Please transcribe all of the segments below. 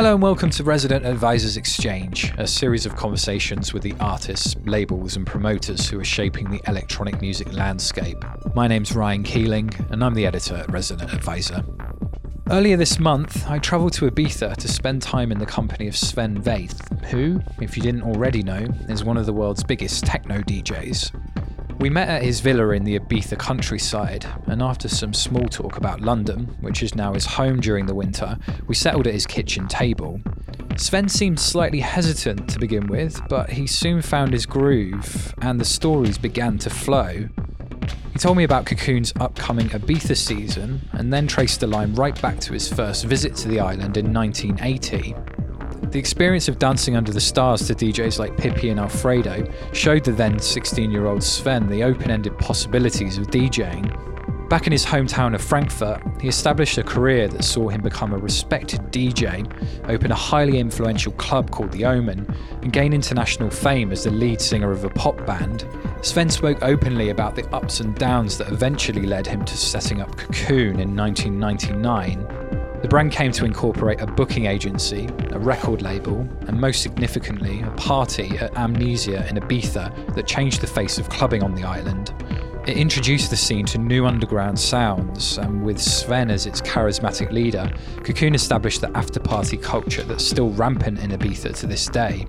Hello and welcome to Resident Advisors Exchange, a series of conversations with the artists, labels, and promoters who are shaping the electronic music landscape. My name's Ryan Keeling, and I'm the editor at Resident Advisor. Earlier this month, I travelled to Ibiza to spend time in the company of Sven Väth, who, if you didn't already know, is one of the world's biggest techno DJs. We met at his villa in the Ibiza countryside, and after some small talk about London, which is now his home during the winter, we settled at his kitchen table. Sven seemed slightly hesitant to begin with, but he soon found his groove, and the stories began to flow. He told me about Cocoon's upcoming Ibiza season, and then traced the line right back to his first visit to the island in 1980. The experience of dancing under the stars to DJs like Pippi and Alfredo showed the then 16 year old Sven the open ended possibilities of DJing. Back in his hometown of Frankfurt, he established a career that saw him become a respected DJ, open a highly influential club called The Omen, and gain international fame as the lead singer of a pop band. Sven spoke openly about the ups and downs that eventually led him to setting up Cocoon in 1999 the brand came to incorporate a booking agency, a record label, and most significantly, a party at Amnesia in Ibiza that changed the face of clubbing on the island. It introduced the scene to new underground sounds, and with Sven as its charismatic leader, Cocoon established the after party culture that's still rampant in Ibiza to this day.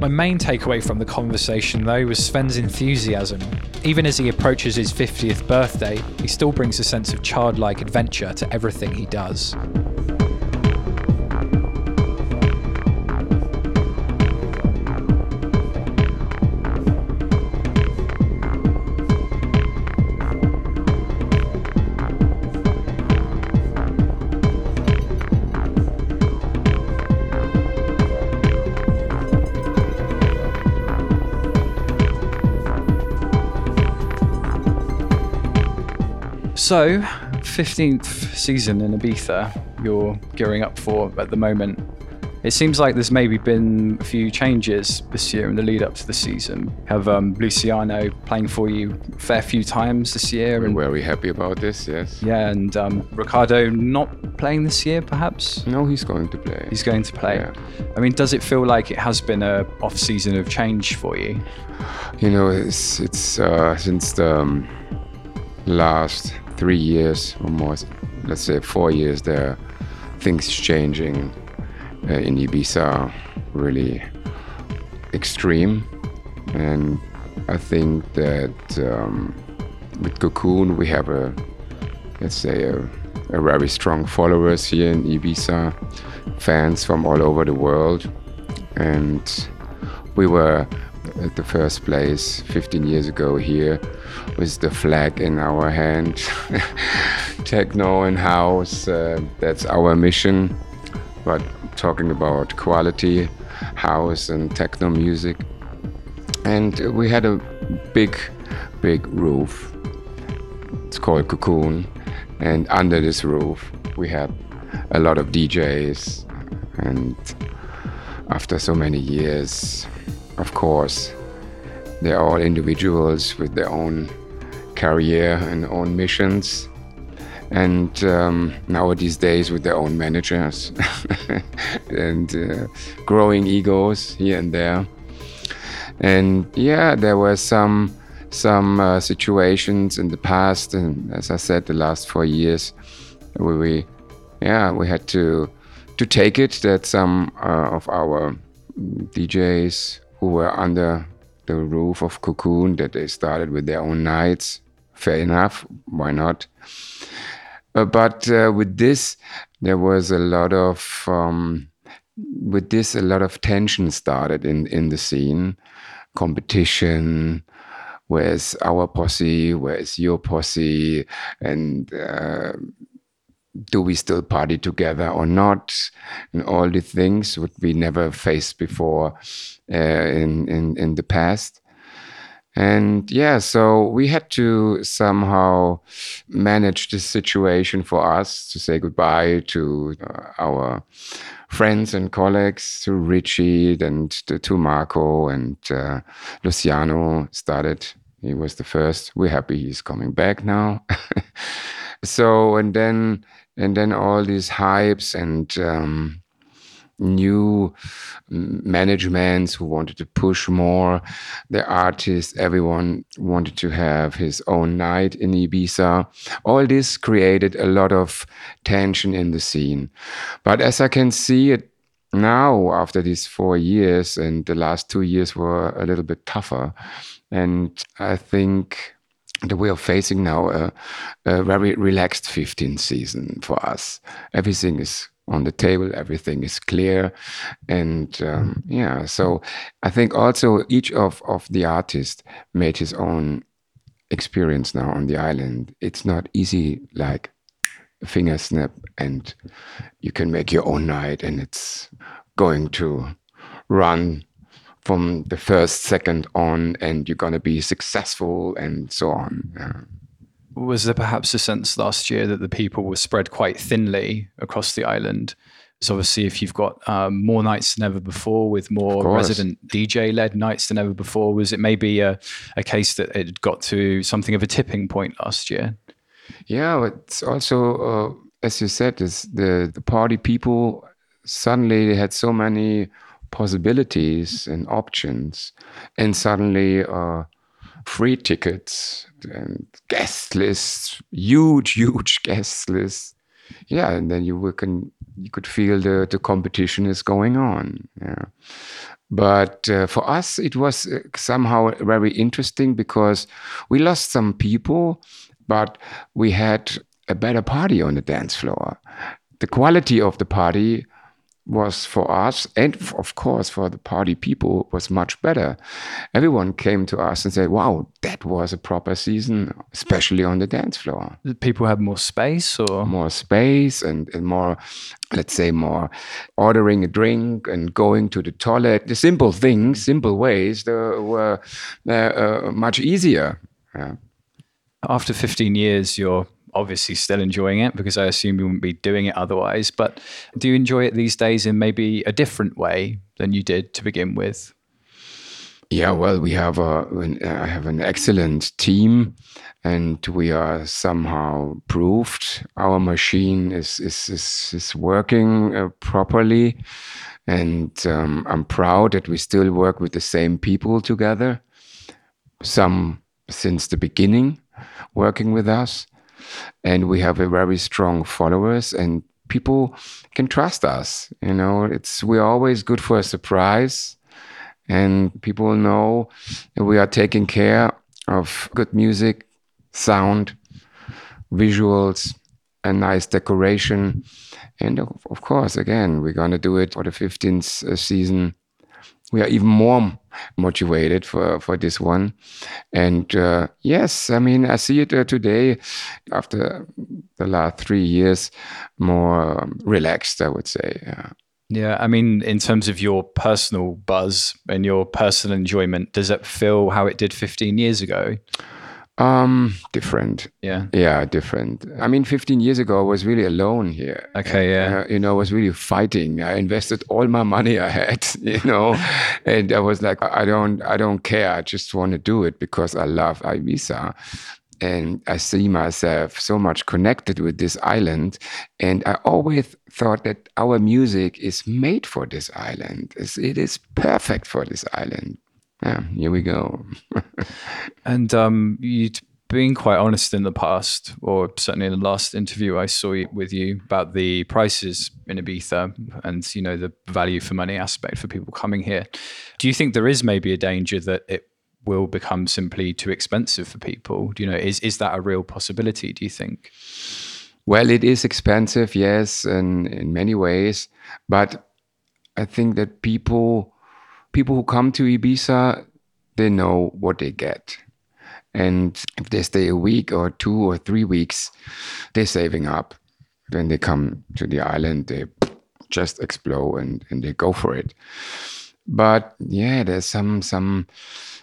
My main takeaway from the conversation, though, was Sven's enthusiasm. Even as he approaches his 50th birthday, he still brings a sense of childlike adventure to everything he does. So, 15th season in Ibiza, you're gearing up for at the moment. It seems like there's maybe been a few changes this year in the lead up to the season. Have um, Luciano playing for you a fair few times this year. We're very happy about this, yes. Yeah, and um, Ricardo not playing this year, perhaps? No, he's going to play. He's going to play. Yeah. I mean, does it feel like it has been a off season of change for you? You know, it's, it's uh, since the um, last three years or more, let's say four years, there things changing uh, in Ibiza really extreme. And I think that um, with Cocoon, we have a, let's say, a, a very strong followers here in Ibiza, fans from all over the world. And we were at the first place 15 years ago here with the flag in our hand. Techno and house, uh, that's our mission. But talking about quality, house and techno music. And we had a big, big roof. It's called Cocoon. And under this roof, we had a lot of DJs. And after so many years, of course, they're all individuals with their own career and own missions. And um, nowadays days with their own managers and uh, growing egos here and there. And yeah, there were some some uh, situations in the past, and as I said, the last four years, we, yeah, we had to to take it that some uh, of our DJs who were under the roof of Cocoon that they started with their own nights. Fair enough, why not? Uh, but uh, with this, there was a lot of um, with this a lot of tension started in in the scene, competition. Where's our posse? Where's your posse? And uh, do we still party together or not? And all the things what we never faced before uh, in, in in the past. And yeah, so we had to somehow manage this situation for us to say goodbye to uh, our friends and colleagues, to Richie and to, to Marco and uh, Luciano started. He was the first. We're happy he's coming back now. so and then and then all these hypes and um, new managements who wanted to push more. The artists everyone wanted to have his own night in ibiza. All this created a lot of tension in the scene. But as i can see it now after these four years and the last two years were a little bit tougher. And i think that we are facing now a, a very relaxed 15 season for us. Everything is on the table everything is clear and um, yeah so i think also each of, of the artists made his own experience now on the island. It's not easy like a finger snap and you can make your own night and it's going to run from the first second on and you're going to be successful and so on yeah was there perhaps a sense last year that the people were spread quite thinly across the island? So obviously, if you've got um, more nights than ever before, with more resident DJ-led nights than ever before, was it maybe a, a case that it got to something of a tipping point last year? Yeah, it's also, uh, as you said, is the the party people suddenly they had so many possibilities and options, and suddenly. Uh, free tickets and guest lists, huge, huge guest lists. Yeah, and then you can you could feel the the competition is going on. Yeah, but uh, for us it was uh, somehow very interesting because we lost some people, but we had a better party on the dance floor. The quality of the party was for us and of course for the party people was much better. Everyone came to us and said wow that was a proper season especially on the dance floor. People had more space or? More space and, and more let's say more ordering a drink and going to the toilet. The simple things simple ways were uh, uh, much easier. Yeah. after 15 years you're obviously still enjoying it because I assume you wouldn't be doing it otherwise. But do you enjoy it these days in maybe a different way than you did to begin with? Yeah, well, we have a I have an excellent team, and we are somehow proved our machine is is is, is working uh, properly, and um, I'm proud that we still work with the same people together. Some since the beginning, working with us, and we have a very strong followers and people can trust us you know? It's we're always good for a surprise. And people know we are taking care of good music sound visuals a nice decoration. And of course again we're going to do it for the 15th uh, season we are even more motivated for for this one and uh, yes i mean i see it uh, today after the last three years more um, relaxed i would say yeah. yeah i mean in terms of your personal buzz and your personal enjoyment does it feel how it did 15 years ago um, different. Yeah. Yeah, different. I mean, 15 years ago, I was really alone here. Okay, yeah. Uh, you know, I was really fighting. I invested all my money I had, you know, and I was like, I don't, I don't care. I just want to do it because I love Ibiza. And I see myself so much connected with this island. And I always thought that our music is made for this island. It is perfect for this island yeah, here we go. and um, you'd been quite honest in the past, or certainly in the last interview I saw with you about the prices in Ibiza and you know the value for money aspect for people coming here. Do you think there is maybe a danger that it will become simply too expensive for people? Do you know is is that a real possibility? Do you think? Well, it is expensive, yes, and in many ways, but I think that people people who come to Ibiza, they know what they get. And if they stay a week or two or three weeks, they're saving up. When they come to the island, they just explode and, and they go for it. But yeah, there's some some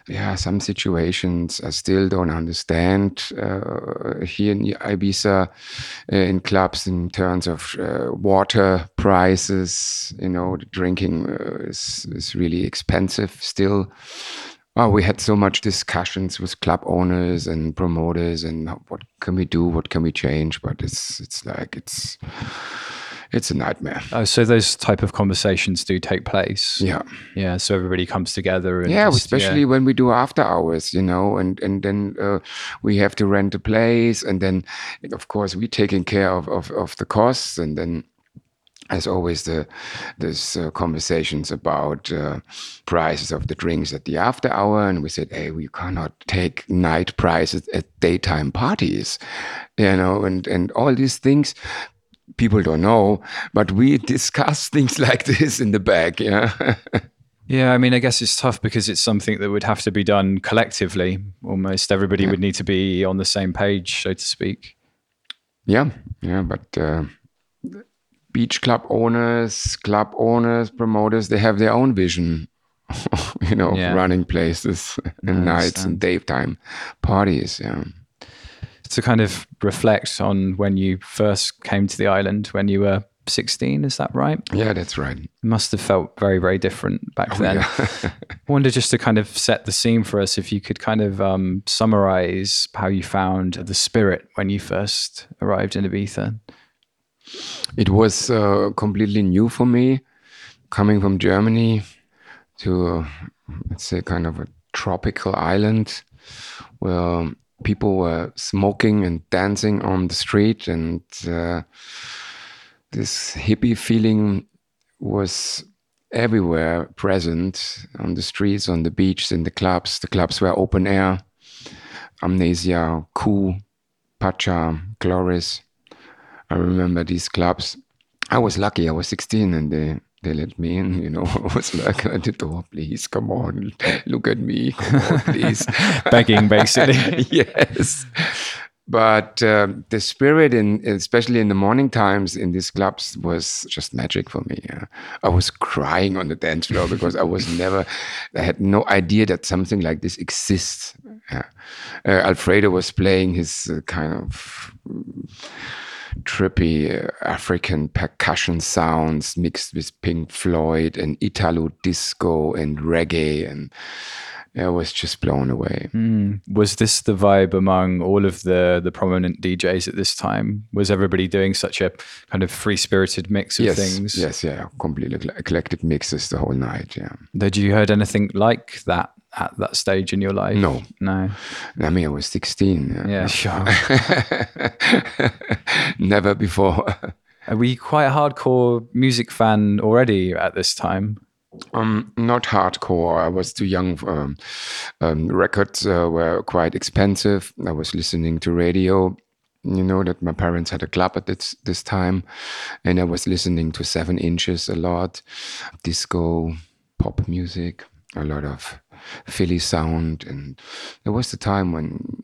yeah some situations I still don't understand uh, here in Ibiza uh, in clubs in terms of uh, water prices. You know, drinking uh, is is really expensive still. Oh, we had so much discussions with club owners and promoters, and what can we do? What can we change? But it's it's like it's It's a nightmare. Oh, so those type of conversations do take place. Yeah. Yeah. So everybody comes together. And yeah, just- especially yeah. when we do after hours, you know, and and then uh, we have to rent a place, and then of course we taking care of of, of the costs, and then as always the there's uh, conversations about uh, prices of the drinks at the after hour, and we said, hey, we cannot take night prices at daytime parties, you know, and and all these things. People don't know, but we discuss things like this in the back, yeah. Yeah, I mean, I guess it's tough because it's something that would have to be done collectively. Almost everybody would need to be on the same page, so to speak. Yeah, yeah, but uh, beach club owners, club owners, promoters, they have their own vision, you know, Yeah. running places and nights and daytime parties. Yeah. To kind of reflect on when you first came to the island when you were 16, is that right? Yeah, that's right. It must have felt very, very different back then. yeah. I wonder just to kind of set the scene for us, if you could kind of um, summarize how you found the spirit when you first arrived in Ibiza. It was uh, completely new for me, coming from Germany to, uh, let's say, kind of a tropical island where people were smoking and dancing on the street, and uh, this hippie feeling was everywhere present on the streets, on the beach, in the clubs. The clubs were open air. Amnesia, Ku, Pacha, Glory's. I remember these clubs. I was lucky. I was 16 and they, they let me in. You know, I was like at the door, please, come on, look at me, on, please. Begging, basically. yes. But um, the spirit, in especially in the morning times in these clubs, was just magic for me. yeah. I was crying on the dance floor because I was never, I had no idea that something like this exists. Yeah. Uh, Alfredo was playing his uh, kind of trippy African percussion sounds mixed with Pink Floyd and Italo disco and reggae, and I was just blown away. Mm. Was this the vibe among all of the the prominent DJs at this time? Was everybody doing such a kind of free spirited mix of yes, things? yes, yeah, completely eclectic mixes the whole night. Yeah, Had you heard anything like that at that stage in your life? No. No. I mean, I was sixteen. Yeah, sure. Never before. Were you quite a hardcore music fan already at this time? Um, not hardcore. I was too young. Um, um, records uh, were quite expensive. I was listening to radio. You know that my parents had a club at this this time, and I was listening to Seven Inches a lot, disco, pop music, a lot of Philly sound, and there was the time when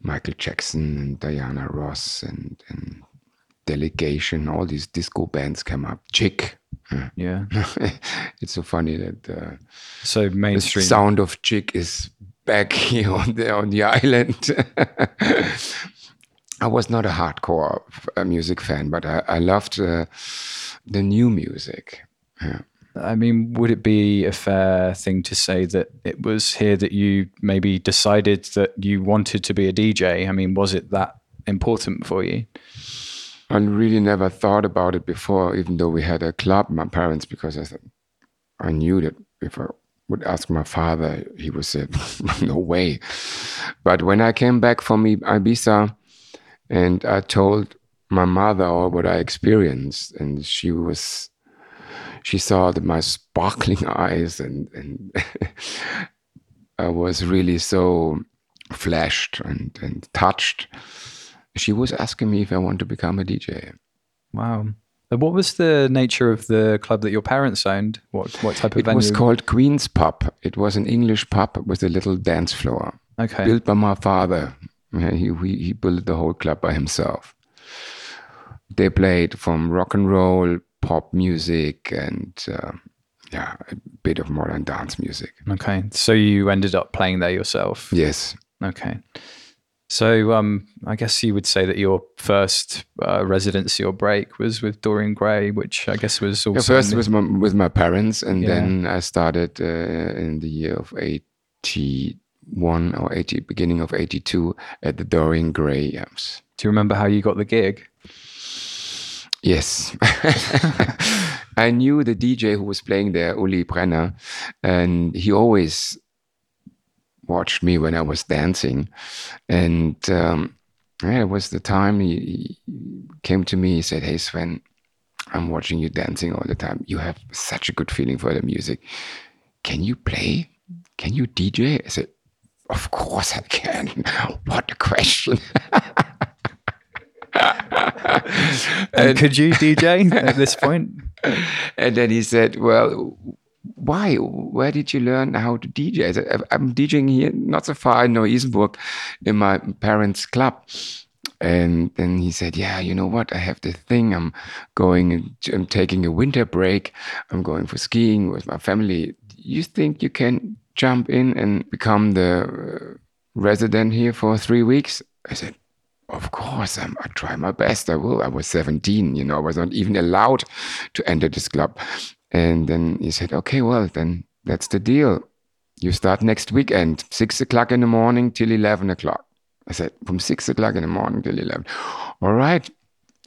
Michael Jackson and Diana Ross and and Delegation, all these disco bands came up. Chic. uh, Yeah. it's so funny that uh, So the mainstream. sound of Chic is back here on the on the island. I was not a hardcore uh, music fan, but I, I loved uh, the new music. Yeah. I mean, would it be a fair thing to say that it was here that you maybe decided that you wanted to be a DJ? I mean, was it that important for you? I really never thought about it before, even though we had a club, my parents, because I thought, I knew that if I would ask my father, he would say, no way. But when I came back from Ibiza and I told my mother all what I experienced, and she was, she saw that my sparkling eyes and, and I was really so flashed and, and touched. She was asking me if I want to become a DJ. Wow. What was the nature of the club that your parents owned? What what type of It venue? was called Queen's Pub. It was an English pub with a little dance floor okay. built by my father. He, he, he built the whole club by himself. They played from rock and roll, pop music, and uh, yeah, a bit of modern dance music. Okay. So you ended up playing there yourself. Yes. Okay. So um, I guess you would say that your first uh, residency or break was with Dorian Gray, which I guess was also Yeah, first the- with my, with my parents, and Yeah. then I started uh, in the year of 81 or 80, beginning of 82 at the Dorian Gray. Yes. Do you remember how you got the gig? Yes. I knew the DJ who was playing there, Uli Brenner, and he always watched me when I was dancing. And um, yeah, it was the time he, he came to me. He said, Hey, Sven, I'm watching you dancing all the time. You have such a good feeling for the music. Can you play? Can you DJ? I said, Of course I can. what a question. and, could you DJ at this point? And then he said, Well, why? Where did you learn how to DJ? I'm DJing here, not so far in Neu-Isenburg, in my parents' club. And then he said, Yeah, you know what? I have this thing. I'm going, I'm taking a winter break. I'm going for skiing with my family. You think you can jump in and become the uh, resident here for three weeks? I said, of course, I'm, I try my best. I will. I was 17, you know, I was not even allowed to enter this club. And then he said, okay, well, then that's the deal. You start next weekend, six o'clock in the morning till 11 o'clock. I said, from six o'clock in the morning till 11. All right,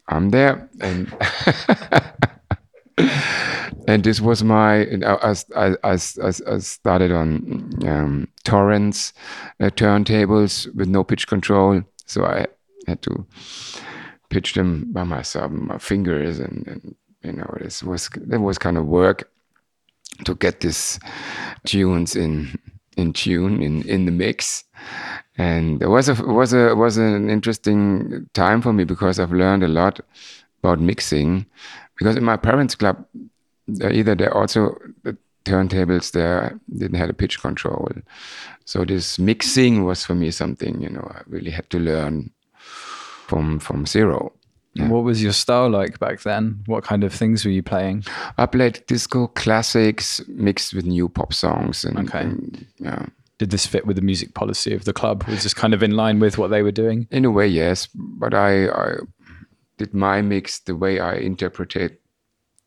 I'm there. And and this was my I, I, I, I started on um, torrents uh, turntables with no pitch control so i had to pitch them by myself my fingers and, and you know this was that was kind of work to get these tunes in in tune in in the mix. And it was a was a was an interesting time for me because I've learned a lot about mixing. Because in my parents club either they also the turntables there didn't have a pitch control. So this mixing was for me something you know I really had to learn from from zero yeah. What was your style like back then? What kind of things were you playing? I played disco classics mixed with new pop songs. And, okay. And, yeah. Did this fit with the music policy of the club? Was this kind of in line with what they were doing? In a way, yes. But I, I did my mix the way I interpreted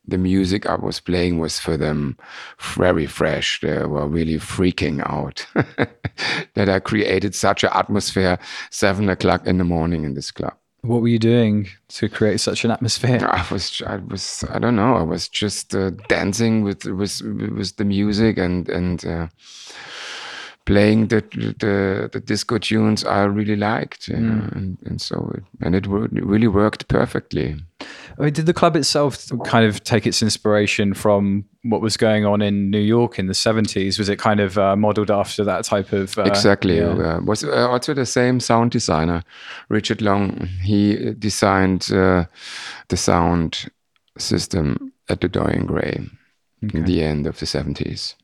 the music I was playing was for them very fresh. They were really freaking out that I created such an atmosphere seven o'clock in the morning in this club. What were you doing to create such an atmosphere? I was, I was, I don't know. I was just uh, dancing with with with the music and and uh, playing the, the the disco tunes I really liked, mm. and and so it, and it, it really worked perfectly. I mean, did the club itself kind of take its inspiration from what was going on in New York in the 70s? Was it kind of uh, modeled after that type of. Uh, exactly. Yeah. Uh, was uh, also the same sound designer, Richard Long. He designed uh, the sound system at the Dorian Gray okay. in the end of the 70s.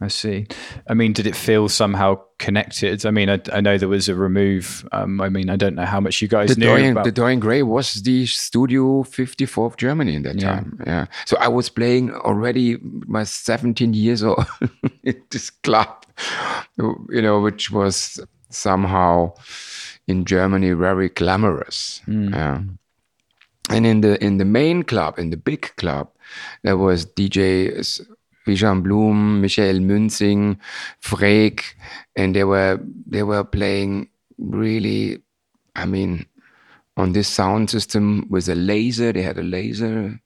I see. I mean, did it feel somehow connected? I mean, I, I know there was a remove. Um, I mean, I don't know how much you guys the knew Dorian, about. The Dorian Gray was the Studio 54 of Germany in that yeah. time. Yeah. So I was playing already my 17 years old in this club, you know, which was somehow in Germany very glamorous. Mm. Yeah. And in the in the main club, in the big club, there was DJs Bijan Blum, Michael Münzing, Freek, and they were they were playing really, I mean, on this sound system with a laser. They had a laser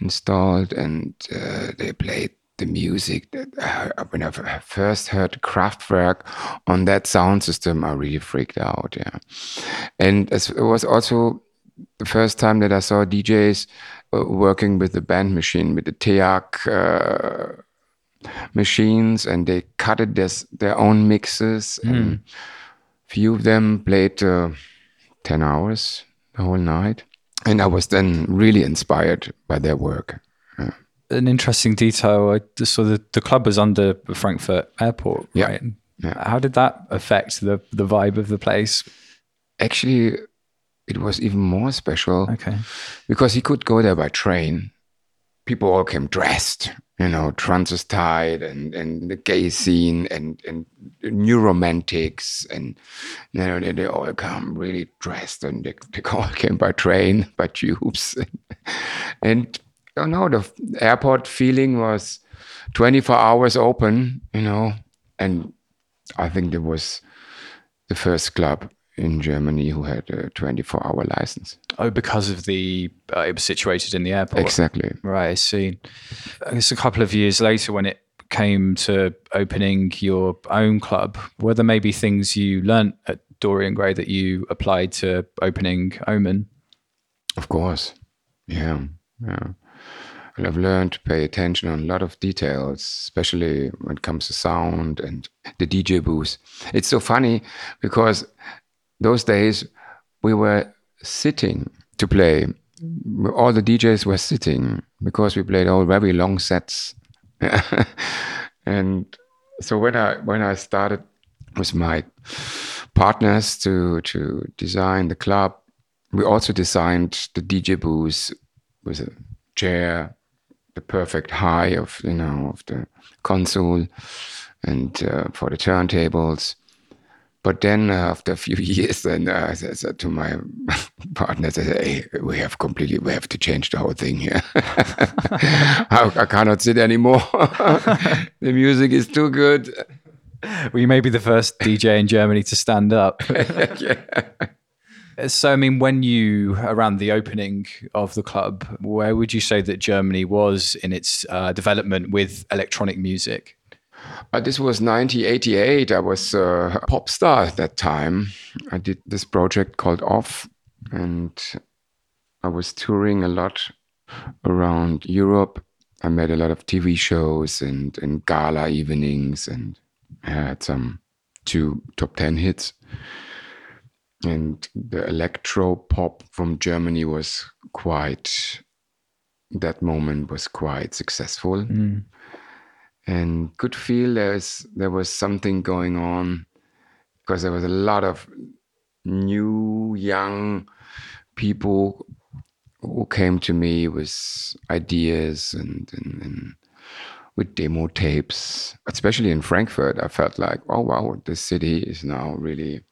installed, and uh, they played the music. That, uh, when I first heard Kraftwerk on that sound system, I really freaked out. Yeah, and it was also the first time that I saw DJs working with the band machine, with the TEAC uh, machines, and they cutted their, their own mixes. Mm. And few of them played uh, 10 hours the whole night. And I was then really inspired by their work. Yeah. An interesting detail I just saw that the club was under the Frankfurt Airport, right? Yeah. How did that affect the, the vibe of the place? Actually, it was even more special. Okay. Because he could go there by train. People all came dressed, you know, transvestite and, and the gay scene and, and new romantics. And, you know, they, they all come really dressed and they, they all came by train, by tubes. and, I you know, the airport feeling was 24 hours open, you know, and I think it was the first club in Germany who had a 24 hour license. Oh, because of the, uh, it was situated in the airport. Exactly. Right, I see. I guess a couple of years later, when it came to opening your own club, were there maybe things you learnt at Dorian Gray that you applied to opening Omen? Of course. Yeah. Yeah. And I've learned to pay attention on a lot of details, especially when it comes to sound and the DJ booth. It's so funny because those days we were sitting to play. All the DJs were sitting because we played all very long sets. and so when I when I started with my partners to to design the club, we also designed the DJ booth with a chair, the perfect high of you know of the console, and uh, for the turntables. But then uh, after a few years, then uh, I said to my partner, I said, hey, we have completely, we have to change the whole thing here. I, I, cannot sit anymore. the music is too good. Well, you may be the first DJ in Germany to stand up. yeah. So, I mean, when you, around the opening of the club, where would you say that Germany was in its uh, development with electronic music? Uh, this was 1988. I was a pop star at that time. I did this project called Off, and I was touring a lot around Europe. I made a lot of TV shows and, and gala evenings, and I had some two top 10 hits. And the electro pop from Germany was quite, that moment was quite successful. Mm and could feel there's there was something going on because there was a lot of new young people who came to me with ideas and, and, and with demo tapes. Especially in frankfurt i felt like oh wow this city is now really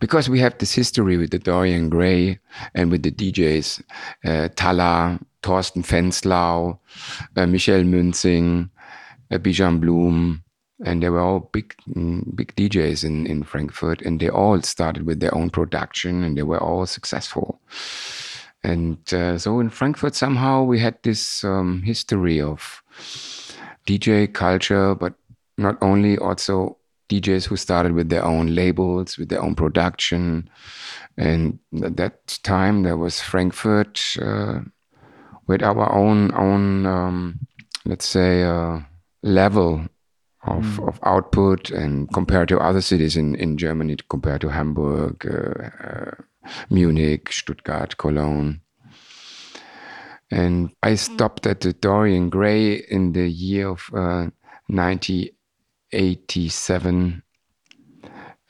because we have this history with the Dorian Gray and with the DJs, uh, Talla, Thorsten Fenslau, uh, Michael Münzing, Bijan Blum, and they were all big, mm, big DJs in, in Frankfurt, and they all started with their own production, and they were all successful. And uh, so in Frankfurt, somehow we had this um, history of DJ culture, but not only also DJs who started with their own labels, with their own production. And at that time, there was Frankfurt uh, with our own own, um, let's say, uh, level of, mm. of output and compared to other cities in, in Germany, compared to Hamburg, uh, uh, Munich, Stuttgart, Cologne. And I stopped at the Dorian Gray in the year of uh, 1987.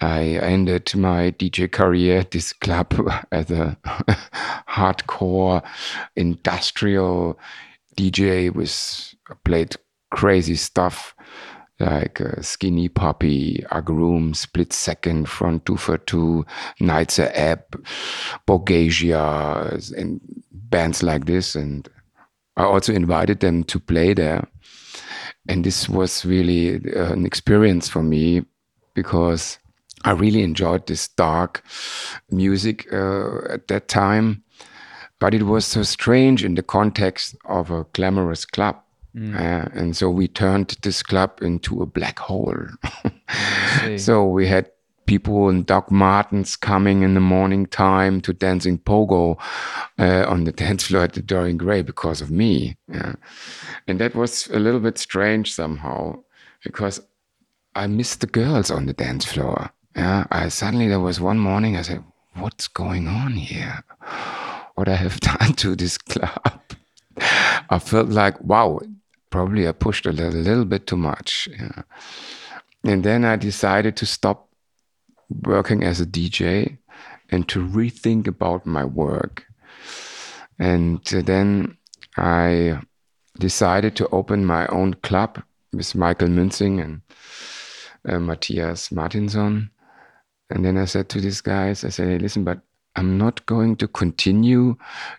I ended my DJ career at this club as a hardcore industrial DJ with played crazy stuff like uh, Skinny Puppy, Agroom, Split Second, Front 242, Nitzer Ebb, Borghesia, and bands like this. And I also invited them to play there. And this was really uh, an experience for me because I really enjoyed this dark music uh, at that time. But it was so strange in the context of a glamorous club Mm. Uh, and so we turned this club into a black hole. so we had people in Doc Martens coming in the morning time to dancing pogo uh, on the dance floor at the Dorian Gray because of me. Yeah. And that was a little bit strange somehow because I missed the girls on the dance floor. Yeah. I suddenly there was one morning I said, What's going on here? What I have done to this club? I felt like, wow, probably I pushed a little, little bit too much. Yeah. And then I decided to stop working as a DJ and to rethink about my work. And then I decided to open my own club with Michael Münzing and uh, Mathias Martinsohn. And then I said to these guys, I said, hey, listen, but I'm not going to continue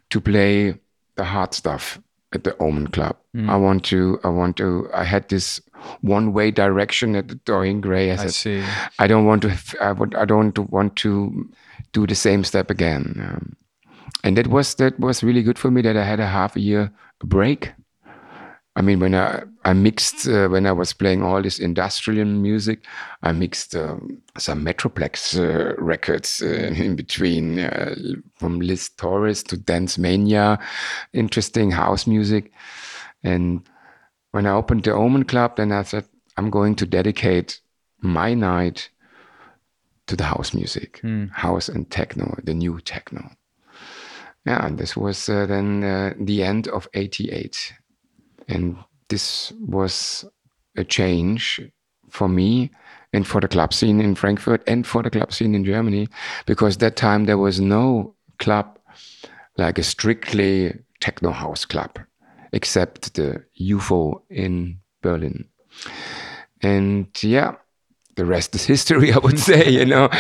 to play the hard stuff at the Omen Club. I want to. I want to. I had this one-way direction at the Dorian Gray. I, I see. I don't want to. I would. I don't want to do the same step again. Um, and that was that was really good for me. That I had a half a year break. I mean, when I I mixed uh, when I was playing all this industrial music, I mixed um, some Metroplex uh, records uh, in between, uh, from Liz Torres to Dance Mania, interesting house music. And when I opened the Omen Club, then I said I'm going to dedicate my night to the house music, house and techno, the new techno. Yeah, and this was uh, then uh, the end of '88, and this was a change for me and for the club scene in Frankfurt and for the club scene in Germany, because that time there was no club like a strictly techno house club, except the UFO in Berlin. And yeah, the rest is history, I would say, you know.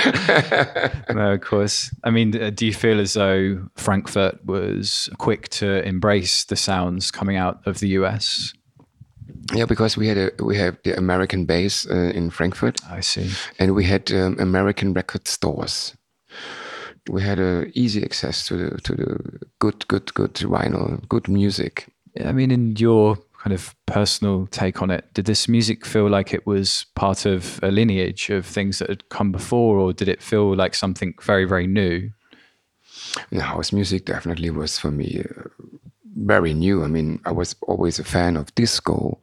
No, of course. I mean, uh, do you feel as though Frankfurt was quick to embrace the sounds coming out of the US? yeah, because we had a we have the American base uh, in Frankfurt, I see. and we had um, American record stores. We had uh, easy access to the to the good good good vinyl, good music. I mean, in your kind of personal take on it, did this music feel like it was part of a lineage of things that had come before, or did it feel like something very, very new? The house music definitely was for me uh, very new. I mean, I was always a fan of disco,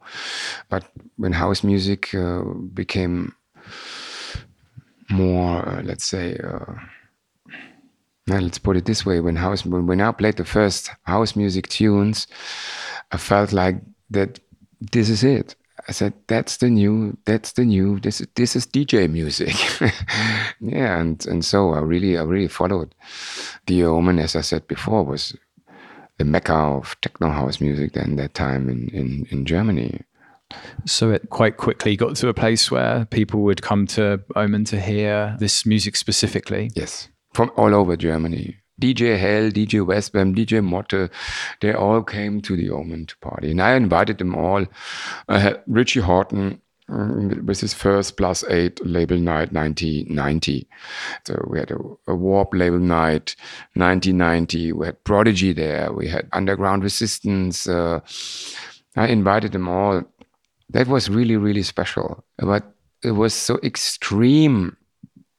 but when house music uh, became more, uh, let's say, uh, let's put it this way: when house, when I played the first house music tunes, I felt like that. This is it. I said, "That's the new. That's the new. This is this is DJ music." yeah, and and so I really I really followed. The Omen, as I said before, was the mecca of techno house music then that time in, in, in Germany. So it quite quickly got to a place where people would come to Omen to hear this music specifically. Yes, from all over Germany. DJ Hell, DJ Westbam, DJ Motte, they all came to the Omen to party. And I invited them all. I had Richie Hawtin um, with his first plus eight label night 1990. So we had a, a Warp label night 1990. We had Prodigy there. We had Underground Resistance. Uh, I invited them all. That was really, really special. But it was so extreme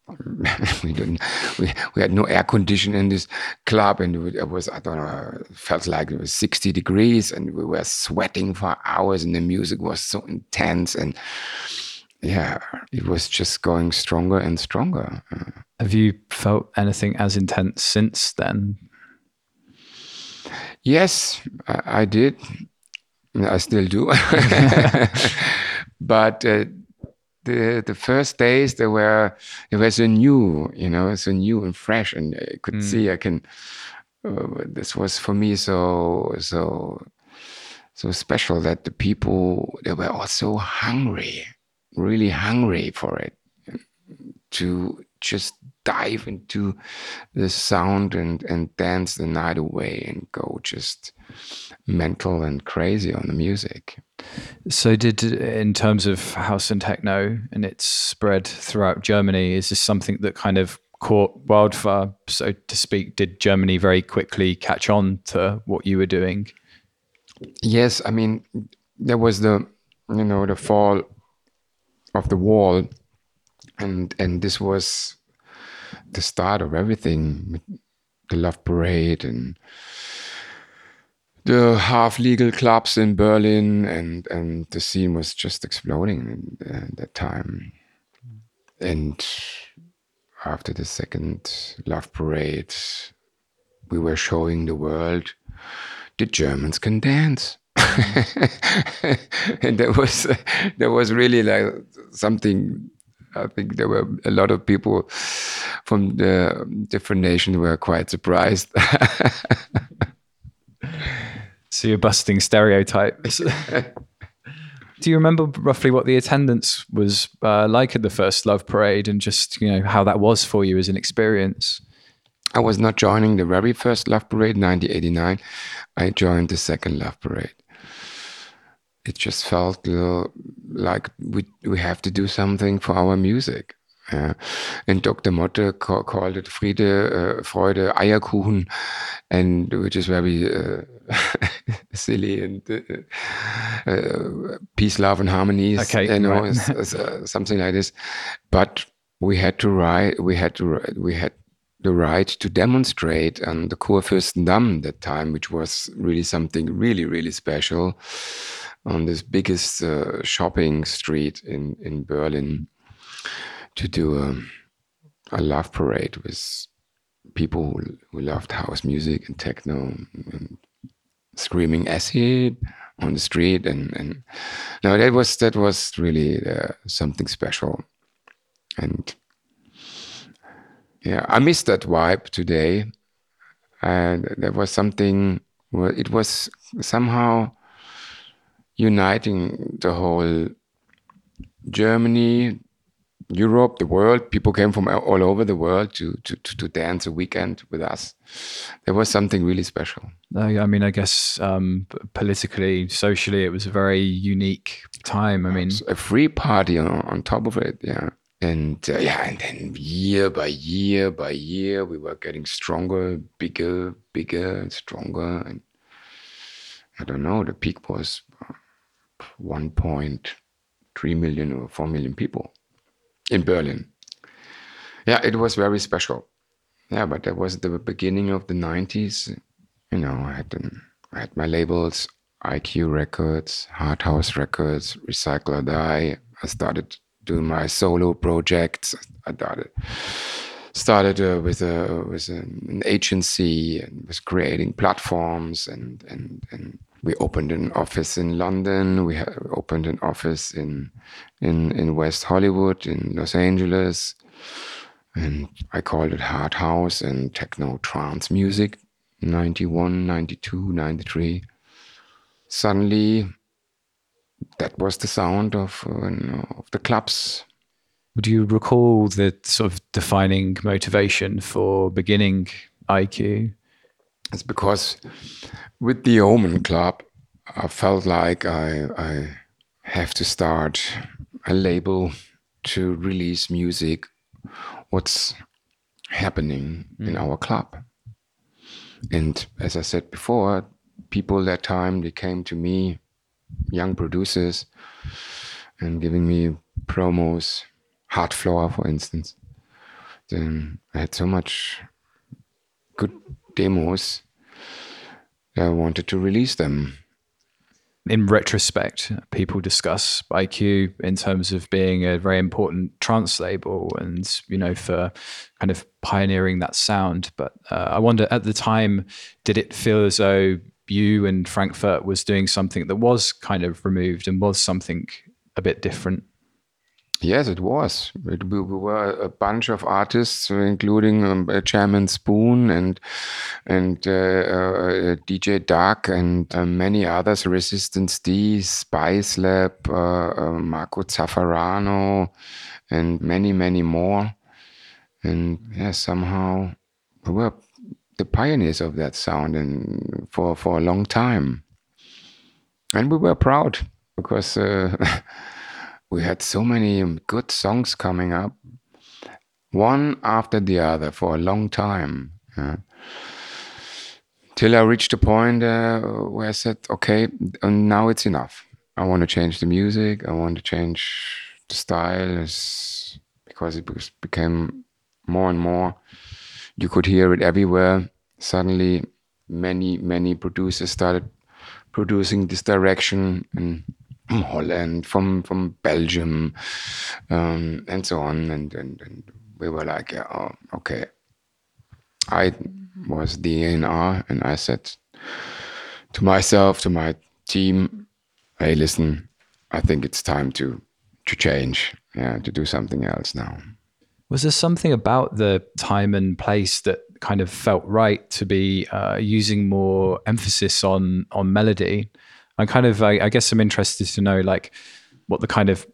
we didn't we, we had no air condition in this club and it was i don't know felt like it was 60 degrees and we were sweating for hours and the music was so intense and yeah it was just going stronger and stronger. Have you felt anything as intense since then? yes i, I did. I still do. But uh, the the first days they were it was so new you know so new and fresh and i could see i can uh, this was for me so so so special that the people they were all so hungry really hungry for it to just dive into the sound and and dance the night away and go just mental and crazy on the music So, did in terms of house and techno and its spread throughout Germany, is this something that kind of caught wildfire, so to speak? Did Germany very quickly catch on to what you were doing? Yes, I mean there was the you know the fall of the wall, and and this was the start of everything. The Love Parade and the half legal clubs in Berlin, and and the scene was just exploding in, uh, that time. And after the second Love Parade, we were showing the world the Germans can dance. and there was there was really like something I think there were a lot of people from the different nations were quite surprised. So, you're busting stereotypes. Do you remember roughly what the attendance was uh, like at the first Love Parade, and just you know how that was for you as an experience? I was not joining the very first Love Parade, 1989. I joined the second Love Parade. It just felt like we we have to do something for our music. Uh, and Dr. Motte ca called it Friede, uh, Freude, Eierkuchen, and which is very uh, silly and uh, uh, peace, love, and harmony. Okay, you know, right. Uh, something like this. But we had to write. We had to. We had the right to demonstrate on the Kurfürstendamm that time, which was really something really, really special on this biggest shopping street in in Berlin to do a, a love parade with people who, who loved house music and techno and screaming acid on the street and and no that was that was really uh, something special. And yeah i missed that vibe today. And there was something where it was somehow uniting the whole germany Europe, the world. People came from all over the world to, to, to, to dance a weekend with us. There was something really special. I mean, I guess um, politically, socially, it was a very unique time. I mean, a free party on, on top of it, yeah. And uh, yeah, and then year by year by year, we were getting stronger, bigger, bigger, and stronger. And I don't know, the peak was 1.3 million or 4 million people in Berlin. Yeah, it was very special. Yeah, but that was the beginning of the 90s. You know, I had, um, I had my labels, Eye Q Records, Harthouse Records, Recycle or Die. I started doing my solo projects. I started started uh, with a with an agency and was creating platforms and and and we opened an office in London. We opened an office in in in West Hollywood, in Los Angeles, and I called it Hard House and Techno Trance Music. 91, 92, 93. Suddenly, that was the sound of, uh, of the clubs. Do you recall the sort of defining motivation for beginning Eye Q? It's because with the Omen Club, I felt like I, I have to start a label to release music, what's happening mm. in our club. And as I said before, people that time they came to me, young producers, and giving me promos, Hardfloor, for instance. Then I had so much good demos I wanted to release them. In retrospect, people discuss Eye Q in terms of being a very important trance label and, you know, for kind of pioneering that sound. But uh, I wonder at the time, did it feel as though you and Frankfurt was doing something that was kind of removed and was something a bit different? Yes, it was. It, we, we, were a bunch of artists, including um, Chairman Spoon and and uh, uh, DJ Dag and uh, many others, Resistance D, Spice Lab, uh, uh, Marco Zaffarano, and many, many more. And yeah, somehow we were the pioneers of that sound and for, for a long time. And we were proud because uh, we had so many good songs coming up, one after the other for a long time. Yeah. Till I reached a point uh, where I said, okay, now it's enough. I want to change the music. I want to change the style it's because it became more and more. You could hear it everywhere. Suddenly, many, many producers started producing this direction and Holland, from from Belgium, um, and so on. And, and, and we were like, yeah, oh, okay. I was the A&R, and I said to myself, to my team, hey, listen, I think it's time to to change, yeah, to do something else now. Was there something about the time and place that kind of felt right to be uh, using more emphasis on on melody? I kind of, I, I guess I'm interested to know, like, what the kind of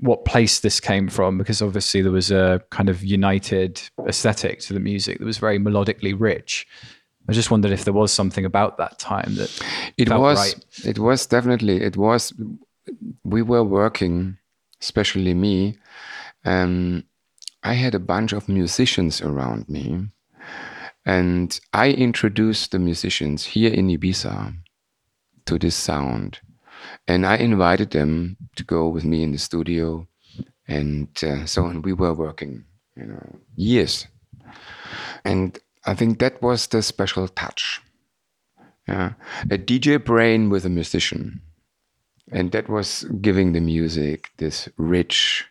what place this came from because obviously there was a kind of united aesthetic to the music that was very melodically rich. I just wondered if there was something about that time that it was. Right. It was definitely. It was. We were working, especially me. Um, I had a bunch of musicians around me, and I introduced the musicians here in Ibiza to this sound and I invited them to go with me in the studio, and uh, so on. We were working, you know, years, and I think that was the special touch. Yeah, a DJ brain with a musician, and that was giving the music this rich,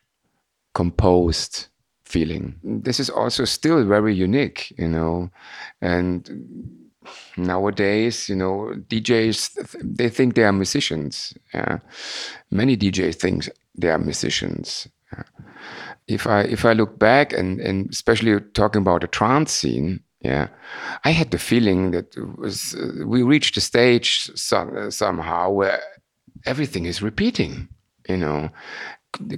composed feeling. This is also still very unique, you know, and nowadays, you know, DJs they think they are musicians. Many DJs think they are musicians. If I if I look back and and especially talking about the trance scene, yeah, I had the feeling that was uh, we reached a stage some, somehow where everything is repeating. You know,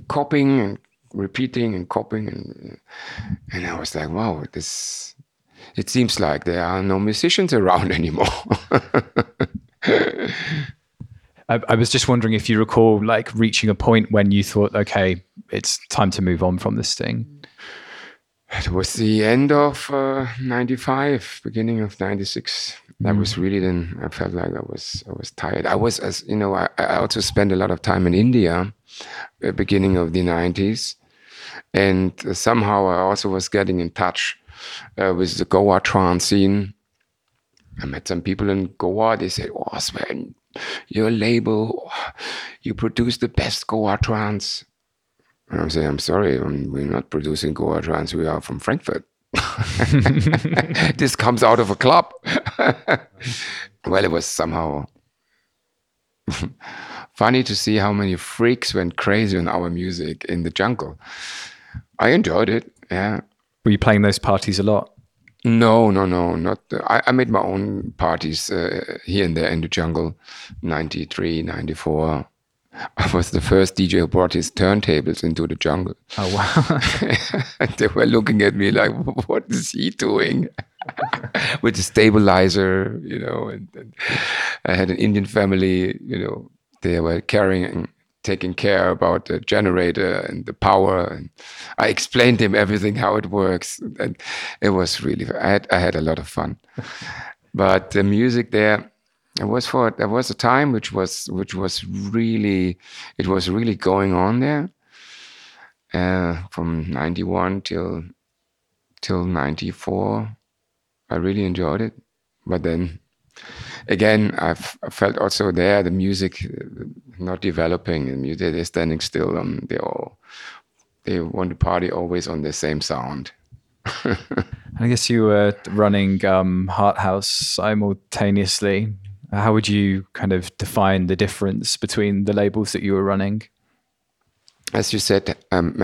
copying and repeating and copying and and I was like, wow, this it seems like there are no musicians around anymore. I, I, was just wondering if you recall like reaching a point when you thought, okay, it's time to move on from this thing. It was the end of uh, '95, beginning of '96. That mm. was really then. I felt like I was I was tired. I was as you know. I, I also spent a lot of time in India, uh, beginning of the '90s, and uh, somehow I also was getting in touch uh, with the Goa trance scene. I met some people in Goa. They said, "Oh, Sven, your label, you produce the best Goa trance." And I'm saying, "I'm sorry, um, we're not producing Goa trance. We are from Frankfurt." this comes out of a club. well, it was somehow funny to see how many freaks went crazy on our music in the jungle. I enjoyed it. Yeah, were you playing those parties a lot? No, no, no, not. I, I, made my own parties uh, here and there in the jungle, 93, 94. I was the first DJ who brought his turntables into the jungle. Oh, wow. they were looking at me like, what is he doing? With the stabilizer, you know, and, and I had an Indian family, you know, they were carrying taking care about the generator and the power. And I explained him everything how it works, and it was really. I had I had a lot of fun. but the music there, it was for there was a time which was which was really it was really going on there. Uh, from '91 till till '94, I really enjoyed it. But then again, I've I felt also there the music uh, not developing the music they're standing still. Um, they all they want to party always on the same sound. I guess you were running um, Harthouse simultaneously. How would you kind of define the difference between the labels that you were running? As you said, um,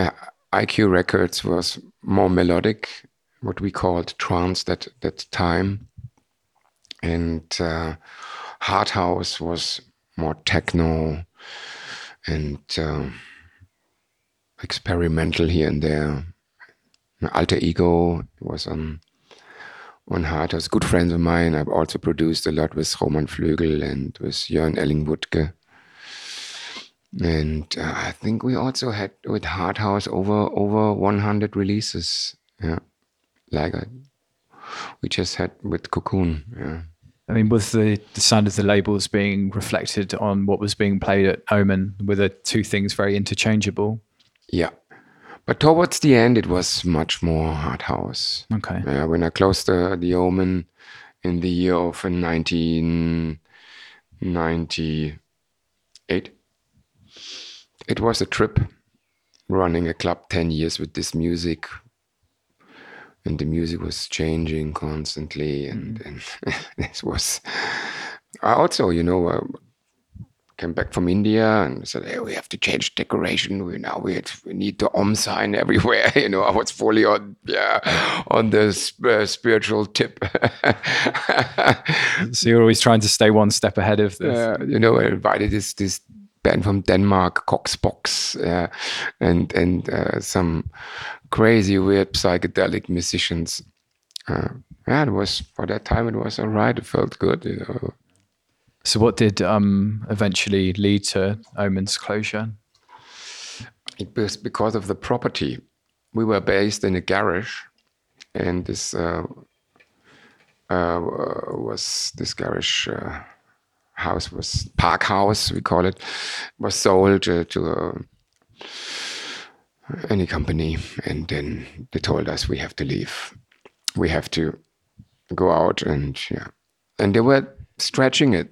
Eye Q Records was more melodic, what we called trance that that time and uh, Harthouse was more techno and uh, experimental here and there. Alter Ego was on on Harthouse. Good friends of mine. I've also produced a lot with Roman Flügel and with Jörn Elling Wuttke. And uh, I think we also had with Harthouse over over 100 releases. Yeah, like we just had with Cocoon. Yeah. I mean, was the, the sound of the labels being reflected on what was being played at Omen? Were the two things very interchangeable? Yeah. But towards the end, it was much more hard house. Okay. Yeah, when I closed the, the Omen in the year of 1998, it was a trip running a club 10 years with this music and the music was changing constantly and, mm. and this was I also you know uh, came back from India and said hey we have to change decoration. We now we, we need the om sign everywhere you know I was fully on yeah on the uh, spiritual tip. So you're always trying to stay one step ahead of this. Uh, you know I invited this this band from Denmark, Koxbox, uh, and and uh, some crazy, weird psychedelic musicians. Uh, yeah, it was for that time. It was all right. It felt good, you know. So, what did um, eventually lead to Omen's closure? It was because of the property. We were based in a garage, and this uh, uh, was this garage uh, house was park house we call it was sold uh, to uh, any company, and then they told us we have to leave. We have to go out, and yeah, and they were stretching it.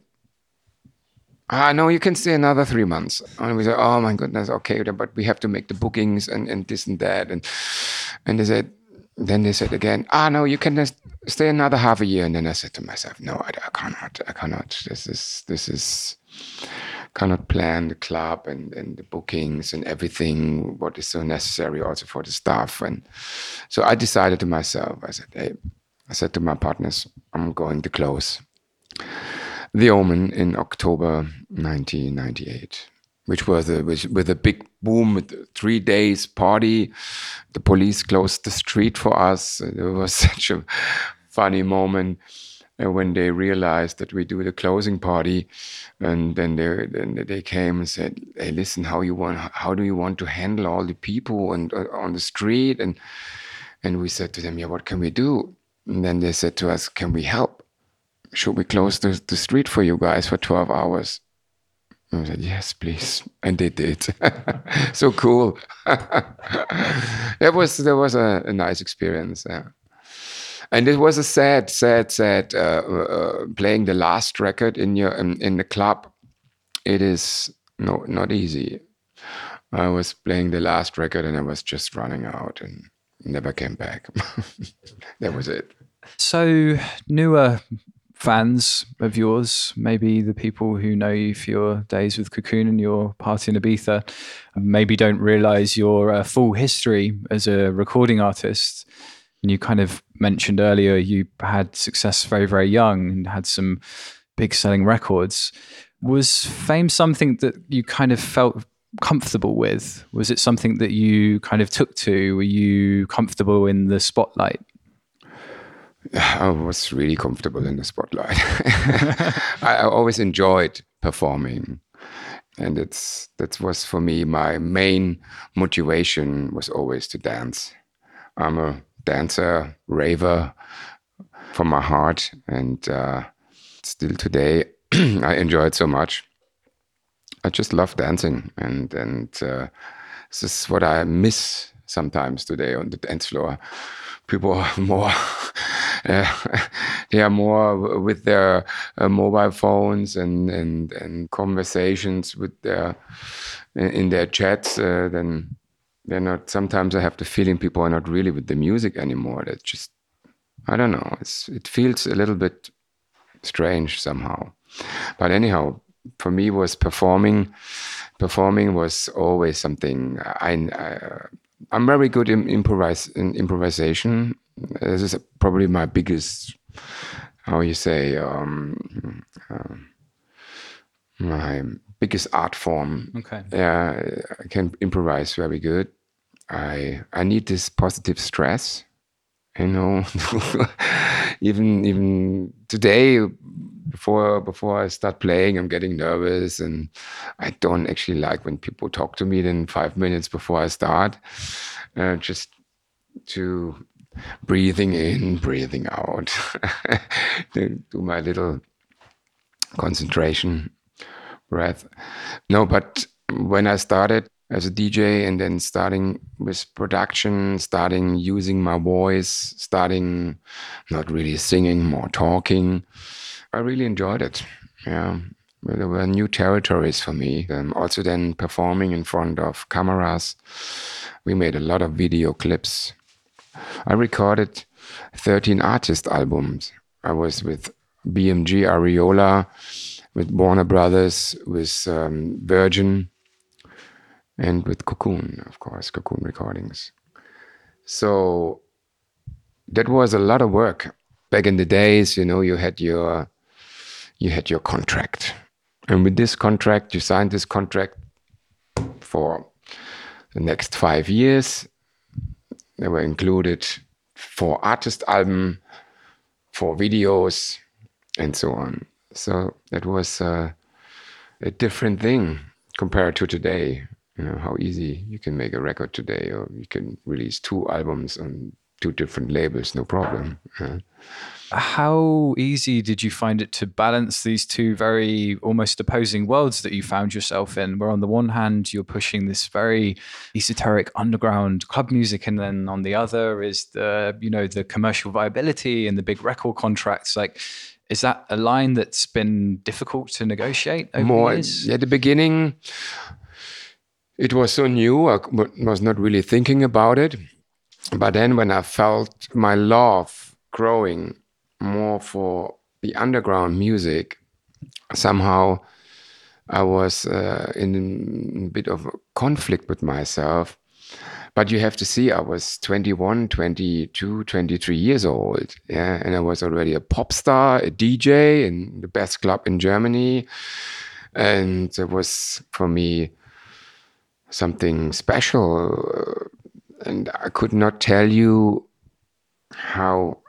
Ah, no, you can stay another three months. And we said, oh my goodness, okay, but we have to make the bookings and, and this and that. And and they said, then they said again, ah, no, you can just stay another half a year. And then I said to myself, no, I, I cannot, I cannot. This is, this is, cannot plan the club and, and the bookings and everything, what is so necessary also for the staff. And so I decided to myself, I said, hey, I said to my partners, I'm going to close The Omen in October 1998 which was a, which, with a big boom, three days party. The police closed the street for us. It was such a funny moment uh, when they realized that we do the closing party, and then they then they came and said, "Hey, listen, how you want? How do you want to handle all the people and uh, on the street?" And and we said to them, "Yeah, what can we do?" And then they said to us, "Can we help? Should we close the, the street for you guys for 12 hours?" I said, yes, please. And they did. so cool. that was that was a, a nice experience. Yeah. And it was a sad, sad, sad uh, uh, playing the last record in your in, the club. It is no not easy. I was playing the last record and I was just running out and never came back. that was it. So newer fans of yours, maybe the people who know you for your days with Cocoon and your party in Ibiza, maybe don't realize your uh, full history as a recording artist. And you kind of mentioned earlier you had success very, very young and had some big selling records. Was fame something that you kind of felt comfortable with? Was it something that you kind of took to? Were you comfortable in the spotlight? I was really comfortable in the spotlight. I, always enjoyed performing, and it's that was for me my main motivation was always to dance. I'm a dancer, raver from my heart, and uh, still today I enjoy it so much. I just love dancing, and and uh, this is what I miss sometimes today on the dance floor. People are more they are more with their uh, mobile phones and, and, and conversations with their in their chats uh, then they're not sometimes i have the feeling people are not really with the music anymore. That just i don't know. It's, it feels a little bit strange somehow. But anyhow for me was performing performing was always something i, I i'm very good in improvise in improvisation. This is probably my biggest how you say um, uh, my biggest art form. Okay. Yeah i can improvise very good i i need this positive stress you know even even today before before i start playing i'm getting nervous and i don't actually like when people talk to me then five minutes before i start uh, just to breathing in, breathing out. do my little concentration breath. No, but when I started as a DJ and then starting with production, starting using my voice, starting not really singing, more talking, I really enjoyed it. Yeah. There were new territories for me. Um, also, then performing in front of cameras. We made a lot of video clips I recorded 13 artist albums. I was with BMG Ariola, with Warner Brothers, with um, Virgin, and with Cocoon, of course, Cocoon Recordings. So that was a lot of work. Back in the days, you know, you had your you had your contract, And with this contract, you signed this contract for the next five years. They were included four artist album, four videos, and so on. So that was uh, a different thing compared to today. You know how easy you can make a record today, or you can release two albums on two different labels, no problem. Uh, how easy did you find it to balance these two very almost opposing worlds that you found yourself in? Where on the one hand you're pushing this very esoteric underground club music, and then on the other is the you know the commercial viability and the big record contracts. Like, is that a line that's been difficult to negotiate over More years? at the beginning, it was so new. I was not really thinking about it. But then, when I felt my love growing more for the underground music, somehow I was uh, in a bit of a conflict with myself. But you have to see, I was 21, 22, 23 years old. Yeah. And I was already a pop star, a DJ in the best club in Germany. And it was for me something special. Uh, and I could not tell you how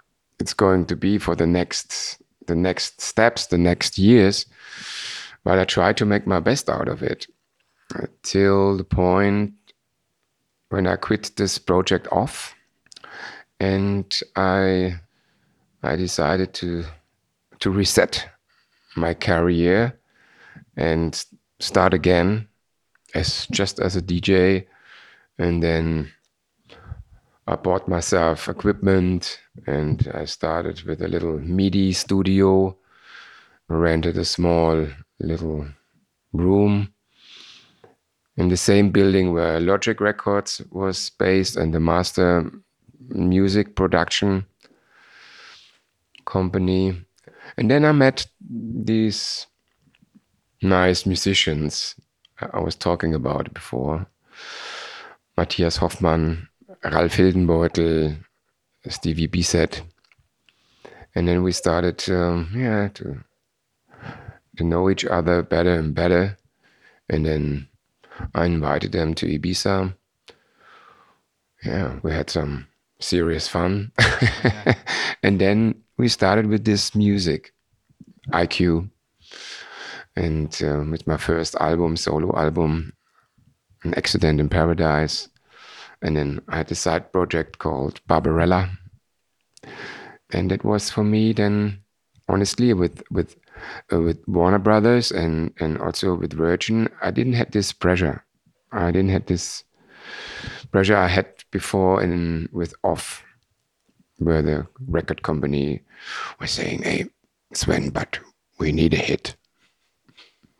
it's going to be for the next the next steps, the next years. But I try to make my best out of it till the point when I quit this project off, and I I decided to to reset my career and start again as just as a DJ, and then I bought myself equipment and I started with a little MIDI studio, rented a small little room. In the same building where Logic Records was based and the master music production company. And then I met these nice musicians I was talking about before. Matthias Hoffmann, Ralf Hildenbeutel, Stevie B-Zet, and then we started, um, yeah, to to know each other better and better. And then I invited them to Ibiza. Yeah, we had some serious fun. and then we started with this music, Eye Q. And uh, with my first album, solo album, An Accident in Paradise. And then I had a side project called Barbarella. And it was for me then, honestly, with with uh, with Warner Brothers and and also with Virgin, I didn't have this pressure. I didn't have this pressure I had before in with Off, where the record company was saying, "Hey, Sven, but we need a hit.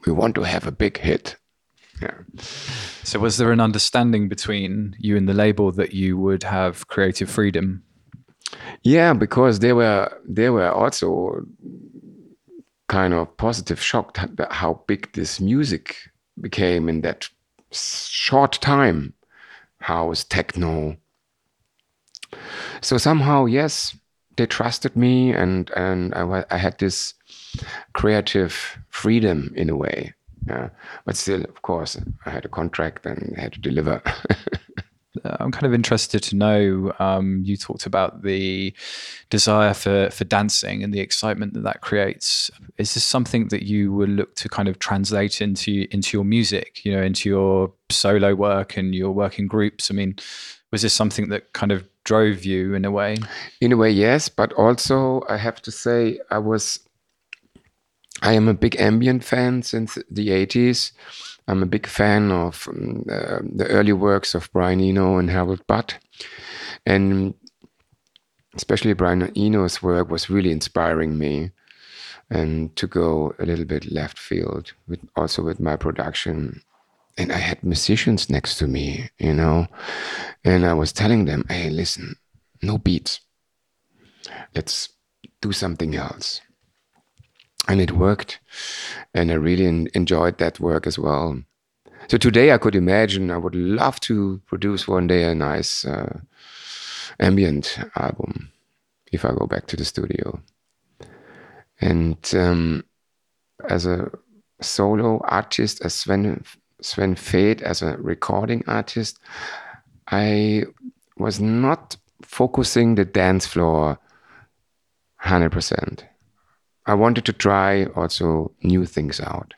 We want to have a big hit." Yeah. So, was there an understanding between you and the label that you would have creative freedom? Yeah, because they were they were also kind of positive shocked at how big this music became in that short time. House, techno. So somehow, yes, they trusted me, and and I, I had this creative freedom in a way. Yeah. But still, of course, I had a contract and I had to deliver. I'm kind of interested to know. Um, you talked about the desire for for dancing and the excitement that that creates. Is this something that you would look to kind of translate into into your music? You know, into your solo work and your work in groups. I mean, was this something that kind of drove you in a way? In a way, yes. But also, I have to say, I was. I am a big ambient fan since the 80s I'm a big fan of um, uh, the early works of Brian Eno and Harold Budd. And especially Brian Eno's work was really inspiring me and to go a little bit left field with also with my production. And i had musicians next to me you know and i was telling them hey listen no beats. Let's do something else and it worked. And i really enjoyed that work as well. So today i could imagine i would love to produce one day a nice uh, ambient album if i go back to the studio. And um, as a solo artist as Sven Sven Väth as a recording artist, I was not focusing the dance floor 100%. I wanted to try also new things out.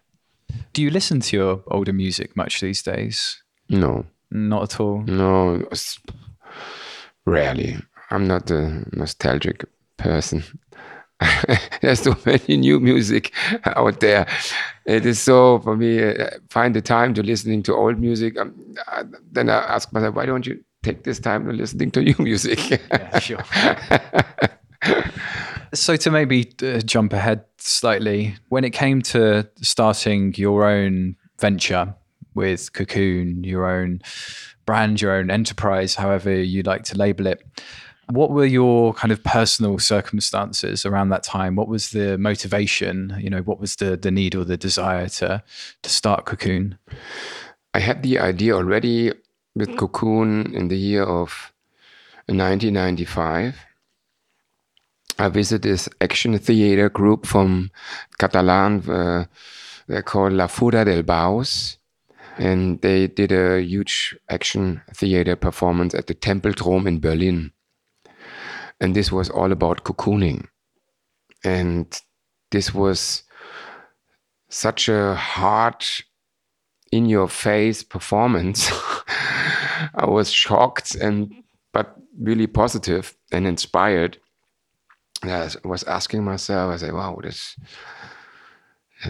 Do you listen to your older music much these days? No. Not at all. No, rarely. I'm not a nostalgic person. There's so many new music out there. It is so for me. Uh, find the time to listening to old music. Um, uh, then I ask myself, why don't you take this time to listening to new music? yeah, sure. so to maybe uh, jump ahead slightly, when it came to starting your own venture with Cocoon, your own brand, your own enterprise, however you like to label it what were your kind of personal circumstances around that time? What was the motivation? You know, what was the the need or the desire to to start Cocoon? I had the idea already with Cocoon in the year of 1995. I visited this action theater group from Catalan. Uh, they're called La Fura dels Baus. And they did a huge action theater performance at the Tempelturm in Berlin. And this was all about cocooning. And this was such a hard, in your face performance. I was shocked and but really positive and inspired. I was asking myself, I said, wow, this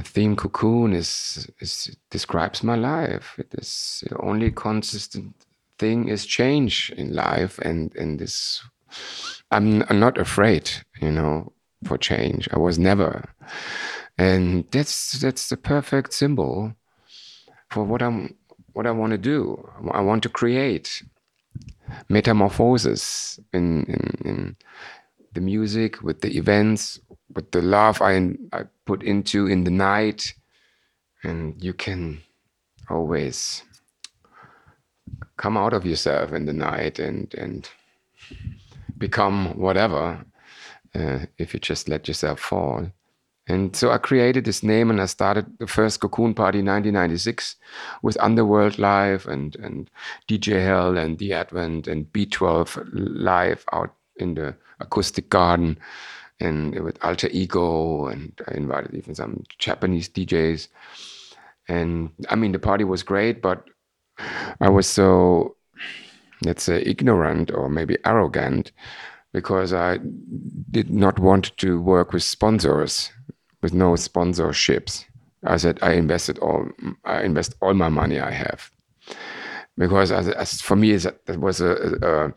theme cocoon is, is describes my life. It is the only consistent thing is change in life and, and this I'm, I'm not afraid, you know, for change. I was never, and that's that's the perfect symbol for what I'm what I want to do. I want to create metamorphosis in, in, in the music, with the events, with the love I, I put into in the night, and you can always come out of yourself in the night and and become whatever uh, if you just let yourself fall. And so I created this name and I started the first Cocoon Party in 1996 with Underworld Live and, and DJ Hell and The Advent and B12 live out in the acoustic garden and with Alter Ego. And I invited even some Japanese DJs. And I mean, the party was great, but I was so let's say, ignorant or maybe arrogant because I did not want to work with sponsors, with no sponsorships. I said I invested all, I invest all my money I have, because as, as for me that was a, a,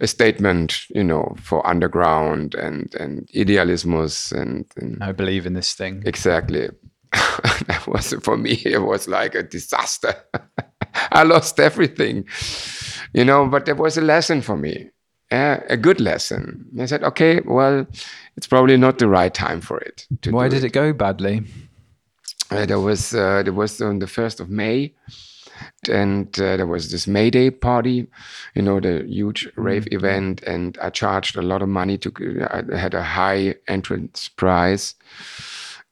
a, statement, you know, for underground and and idealismus and, and I believe in this thing exactly. that was for me. It was like a disaster. I lost everything you know, but there was a lesson for me, uh, a good lesson. I said, okay, well, it's probably not the right time for it. Why did it. it. go badly? Uh, there was uh, there was on the first of May, and uh, there was this May Day party, you know, the huge rave mm-hmm. event, and I charged a lot of money to. I had a high entrance price,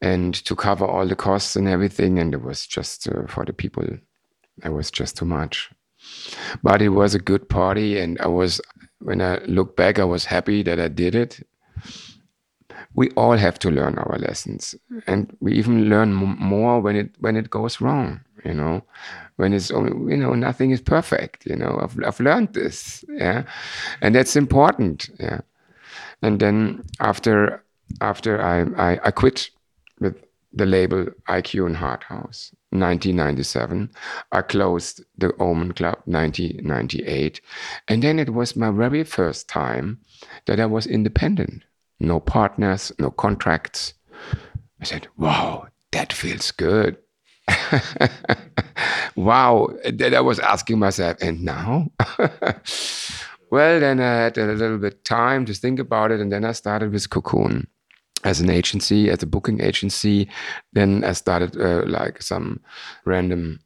and to cover all the costs and everything, and it was just uh, for the people, it was just too much but it was a good party and i was when i look back i was happy that i did it we all have to learn our lessons and we even learn more when it when it goes wrong you know when it's only you know nothing is perfect you know i've, I've learned this yeah and that's important yeah and then after after i i, I quit with the label Eye Q and Harthouse. 1997. I closed the Omen Club 1998. And then it was my very first time that I was independent. No partners, no contracts. I said, wow, that feels good. wow. Then I was asking myself, and now? well, then I had a little bit time to think about it. And then I started with Cocoon as an agency, as a booking agency. Then I started uh, like some random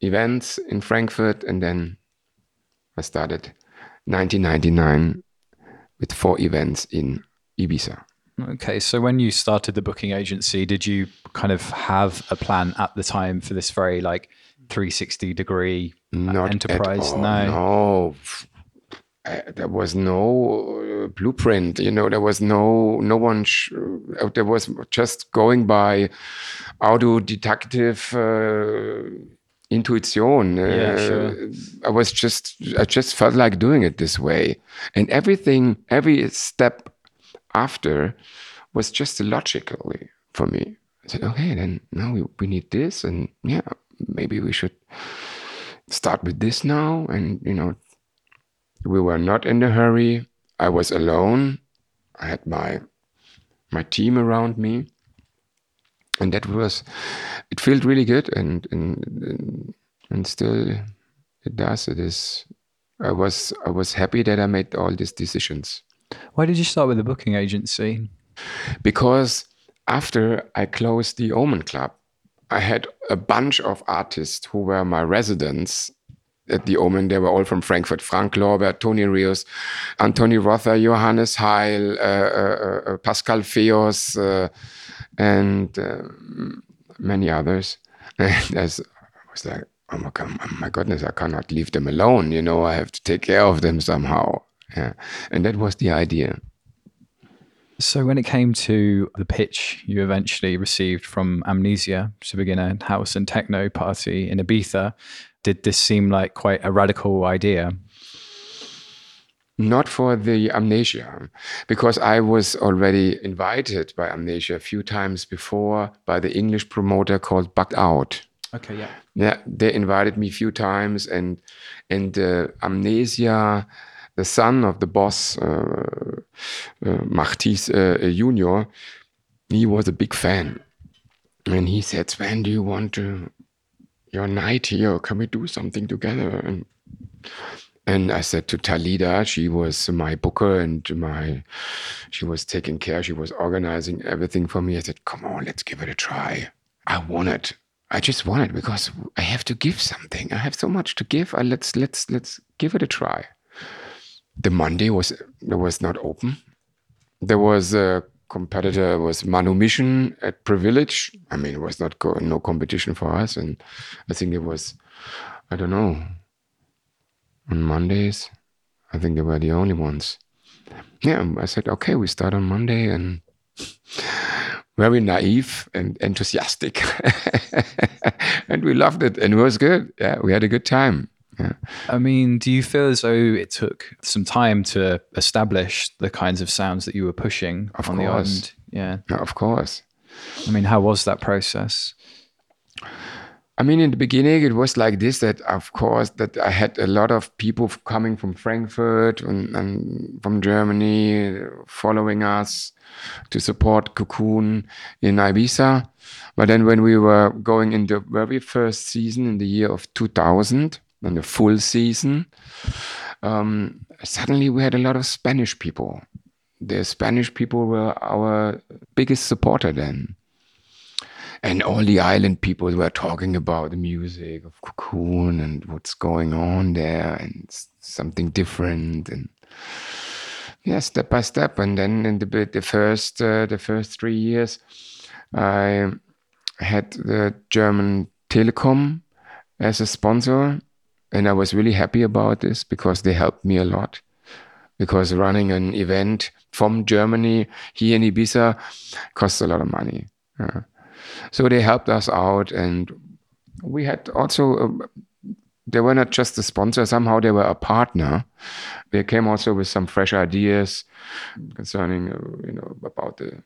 events in Frankfurt, and then I started 1999 with four events in Ibiza. Okay, so when you started the booking agency, did you kind of have a plan at the time for this very like 360 degree uh, Not enterprise? No. no. Uh, there was no uh, blueprint. You know, there was no no one. Sh- uh, there was just going by autodidactive uh, intuition. Yeah, sure. I was just I just felt like doing it this way, and everything, every step after, was just logically for me. I said, okay, then now we, we need this, and yeah, maybe we should start with this now, and you know, we were not in a hurry. I was alone. I had my my team around me, and that was it felt really good, and and and, still it does. It is. I was I was happy that I made all these decisions Why did you start with a booking agency? because after I closed the Omen Club, I had a bunch of artists who were my residents at the Omen. They were all from Frankfurt: Frank Lorber, Tony Rios, Anthony Rother, Johannes Heil, uh, uh, uh, Pascal Feos, uh, and uh, many others. And I was like, oh my, God, oh my goodness, I cannot leave them alone. You know, I have to take care of them somehow. Yeah, and that was the idea. So when it came to the pitch you eventually received from Amnesia to begin a house and techno party in Ibiza, did this seem like quite a radical idea? Not for the Amnesia, because I was already invited by Amnesia a few times before by the English promoter called Bugged Out. Okay, yeah. Yeah, they invited me a few times, and and uh, Amnesia, the son of the boss, uh, uh, Martis uh, Junior, he was a big fan, and he said, "Sven, do you want to your night here? Can we do something together?" And and I said to Talida, she was my booker and my, she was taking care, she was organizing everything for me. I said, come on, let's give it a try. I want it. I just want it because I have to give something. I have so much to give. I, let's let's let's give it a try. The Monday was was not open. There was a competitor was Manumission at Privilege. I mean, it was not go, no competition for us, and I think it was, I don't know, on Mondays. I think they were the only ones. Yeah, I said, okay, we start on Monday and very naive and enthusiastic. and we loved it and it was good. Yeah, we had a good time. Yeah. I mean, do you feel as though it took some time to establish the kinds of sounds that you were pushing Of on the island? Yeah. Of course. I mean, how was that process? I mean, in the beginning, it was like this that, of course, that I had a lot of people coming from Frankfurt and, and from Germany following us to support Cocoon in Ibiza. But then when we were going in the very first season in the year of 2000, and the full season, um, suddenly we had a lot of Spanish people. The Spanish people were our biggest supporter then and all the island people were talking about the music of Cocoon and what's going on there and something different and yeah, step by step. And then in the the first uh, the first three years, I had the German Telekom as a sponsor, and I was really happy about this because they helped me a lot. Because running an event from Germany here in Ibiza costs a lot of money. Yeah. So they helped us out, and we had also. Uh, they were not just a sponsor; somehow they were a partner. They came also with some fresh ideas concerning, uh, you know, about the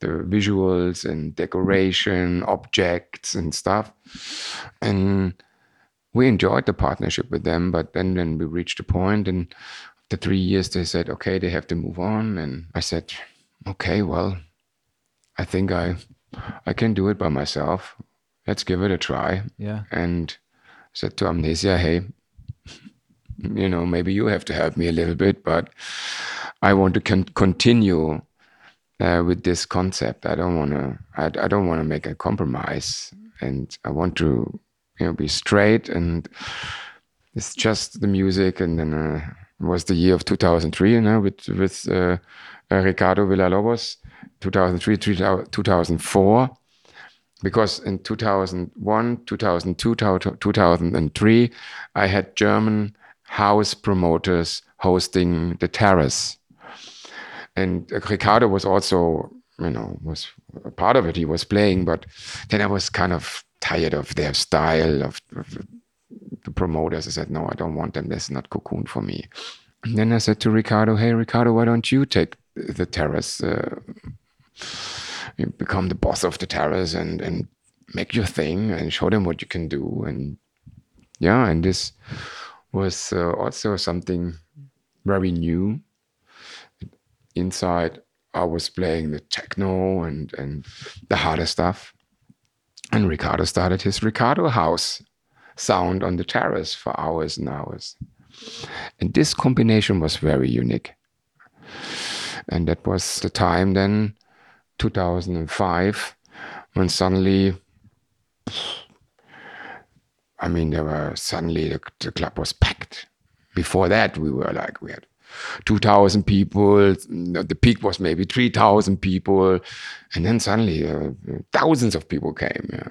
the visuals and decoration, objects and stuff, and we enjoyed the partnership with them. But then, when we reached a point, and after three years, they said, "Okay, they have to move on," and I said, "Okay, well, I think I." I can do it by myself. Let's give it a try. Yeah. And said to Amnesia, hey, you know, maybe you have to help me a little bit, but I want to con- continue uh, with this concept. I don't want to. I, I don't want to make a compromise, and I want to, you know, be straight. And it's just the music. And then uh, it was the year of 2003, you know, with with uh, uh, Ricardo Villalobos 2003, 2004, because in 2001, 2002, 2003, I had German house promoters hosting the terrace. And Ricardo was also, you know, was a part of it. He was playing, but then I was kind of tired of their style of, of the promoters. I said, no, I don't want them. That's not cocoon for me. And then I said to Ricardo, hey, Ricardo, why don't you take the terrace? Uh, you become the boss of the terrace and, and make your thing and show them what you can do. And yeah, and this was uh, also something very new. Inside, I was playing the techno and, and the harder stuff. And Ricardo started his Ricardo house sound on the terrace for hours and hours. And this combination was very unique. And that was the time then, 2005, when suddenly, I mean, there were suddenly the, the club was packed. Before that, we were like, we had 2,000 people. The peak was maybe 3,000 people. And then suddenly uh, thousands of people came. Yeah.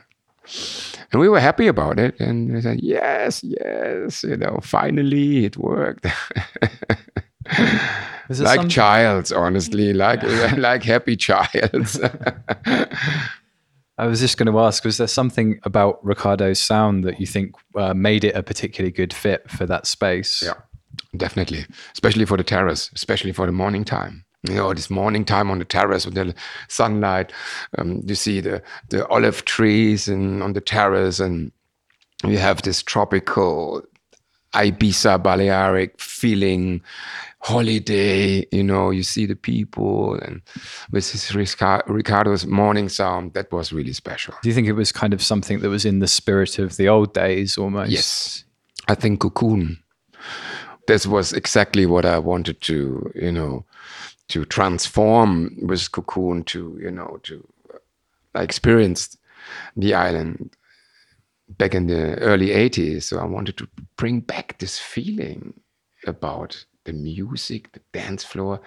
And we were happy about it. And we said, yes, yes, you know, finally it worked. like some... childs, honestly, like like happy childs. I was just going to ask: Was there something about Ricardo's sound that you think uh, made it a particularly good fit for that space? Yeah, definitely, especially for the terrace, especially for the morning time. You know this morning time on the terrace with the sunlight um, you see the the olive trees and on the terrace and you have this tropical ibiza balearic feeling holiday you know you see the people and with his ricardo's morning sound. That was really special. Do you think it was kind of something that was in the spirit of the old days almost? Yes. I think cocoon this was exactly what i wanted to you know to transform with Cocoon to you know to I experienced the island back in the early 80s so I wanted to bring back this feeling about the music the dance floor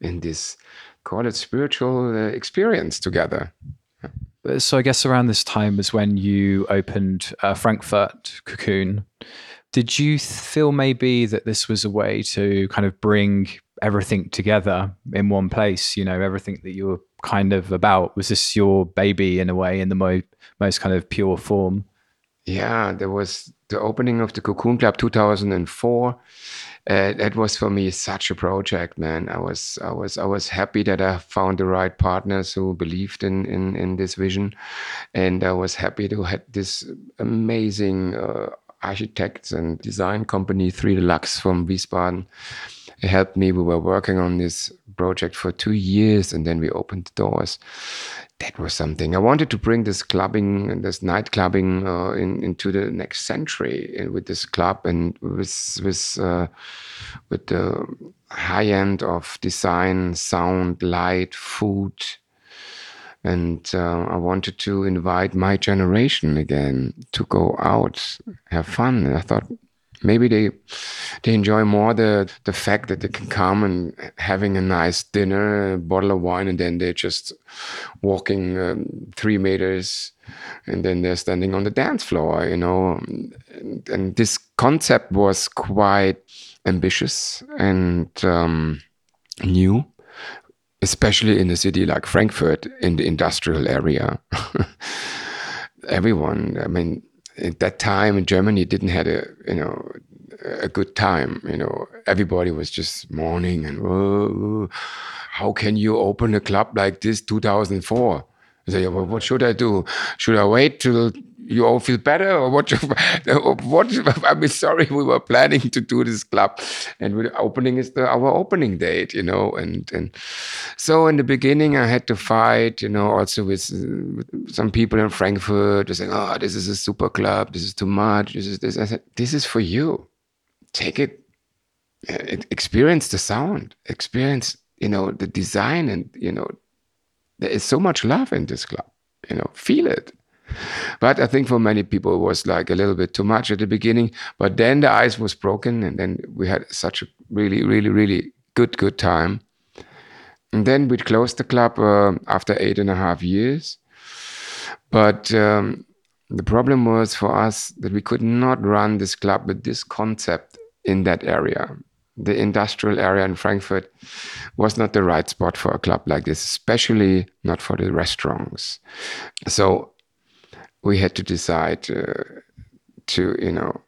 and this call it spiritual uh, experience together. So I guess around this time was when you opened uh, Frankfurt Cocoon did you feel maybe that this was a way to kind of bring everything together in one place you know everything that you were kind of about? Was this your baby in a way in the mo- most kind of pure form? Yeah there was the opening of the cocoon club 2004 uh, that was for me such a project man. I was i was i was happy that i found the right partners who believed in in, in this vision. And i was happy to have this amazing uh, architects and design company 3 deluxe from wiesbaden helped me. We were working on this project for two years and then we opened the doors. That was something. I wanted to bring this clubbing and this night clubbing uh, in, into the next century uh, with this club and with with uh, with the high end of design, sound, light, food, and uh, I wanted to invite my generation again to go out, have fun. And I thought maybe they they enjoy more the the fact that they can come and having a nice dinner, a bottle of wine, and then they're just walking um, three meters, and then they're standing on the dance floor, you know. And, and this concept was quite ambitious and um, new, especially in a city like Frankfurt, in the industrial area. Everyone, I mean, at that time in Germany didn't had a you know a good time. You know, everybody was just mourning and oh, how can you open a club like this 2004? I say, well, what should I do? Should I wait till you all feel better, or what? what? I'm sorry, we were planning to do this club, and the opening is the, our opening date, you know, and and so in the beginning I had to fight, you know, also with, with some people in Frankfurt, saying, "Oh, this is a super club. This is too much. This is this." I said, "This is for you. Take it, experience the sound, experience, you know, the design, and you know." There is so much love in this club, you know, feel it. But I think for many people it was like a little bit too much at the beginning. But then the ice was broken, and then we had such a really, really, really good, good time. And then we closed the club uh, after eight and a half years. But um, the problem was for us that we could not run this club with this concept in that area. The industrial area in Frankfurt was not the right spot for a club like this, especially not for the restaurants. So we had to decide uh, to, you know,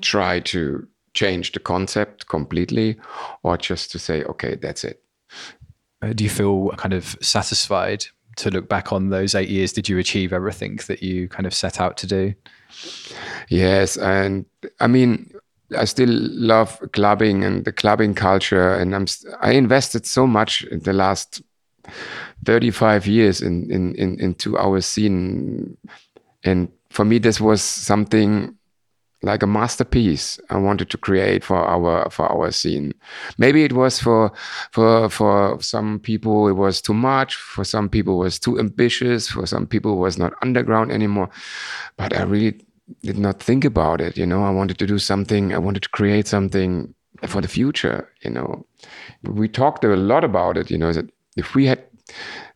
try to change the concept completely or just to say, okay, that's it. Uh, do you feel kind of satisfied to look back on those eight years, did you achieve everything that you kind of set out to do? Yes, and I mean, I still love clubbing and the clubbing culture, and I'm I invested so much in the last 35 years in in, in into our scene, and for me, this was something like a masterpiece I wanted to create for our for our scene. Maybe it was for for for some people it was too much, for some people it was too ambitious, for some people was not underground anymore. But I really did not think about it, you know. I wanted to do something, I wanted to create something for the future, you know. We talked a lot about it, you know, that if we had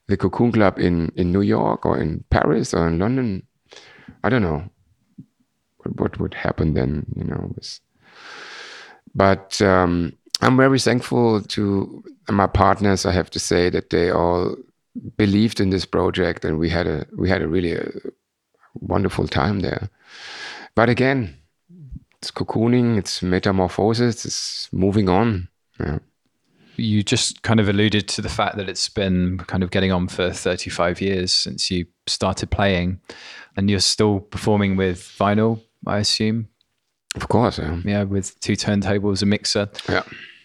the Cocoon Club in in New York or in Paris or in London, I don't know what would happen then, you know. But um, I'm very thankful to my partners. I have to say that they all believed in this project, and we had a we had a really a uh, wonderful time there. But again, it's cocooning, it's metamorphosis, it's moving on. Yeah. You just kind of alluded to the fact that it's been kind of getting on for 35 years since you started playing, and you're still performing with vinyl I assume. Of course, yeah. Yeah, with two turntables, a mixer. Yeah.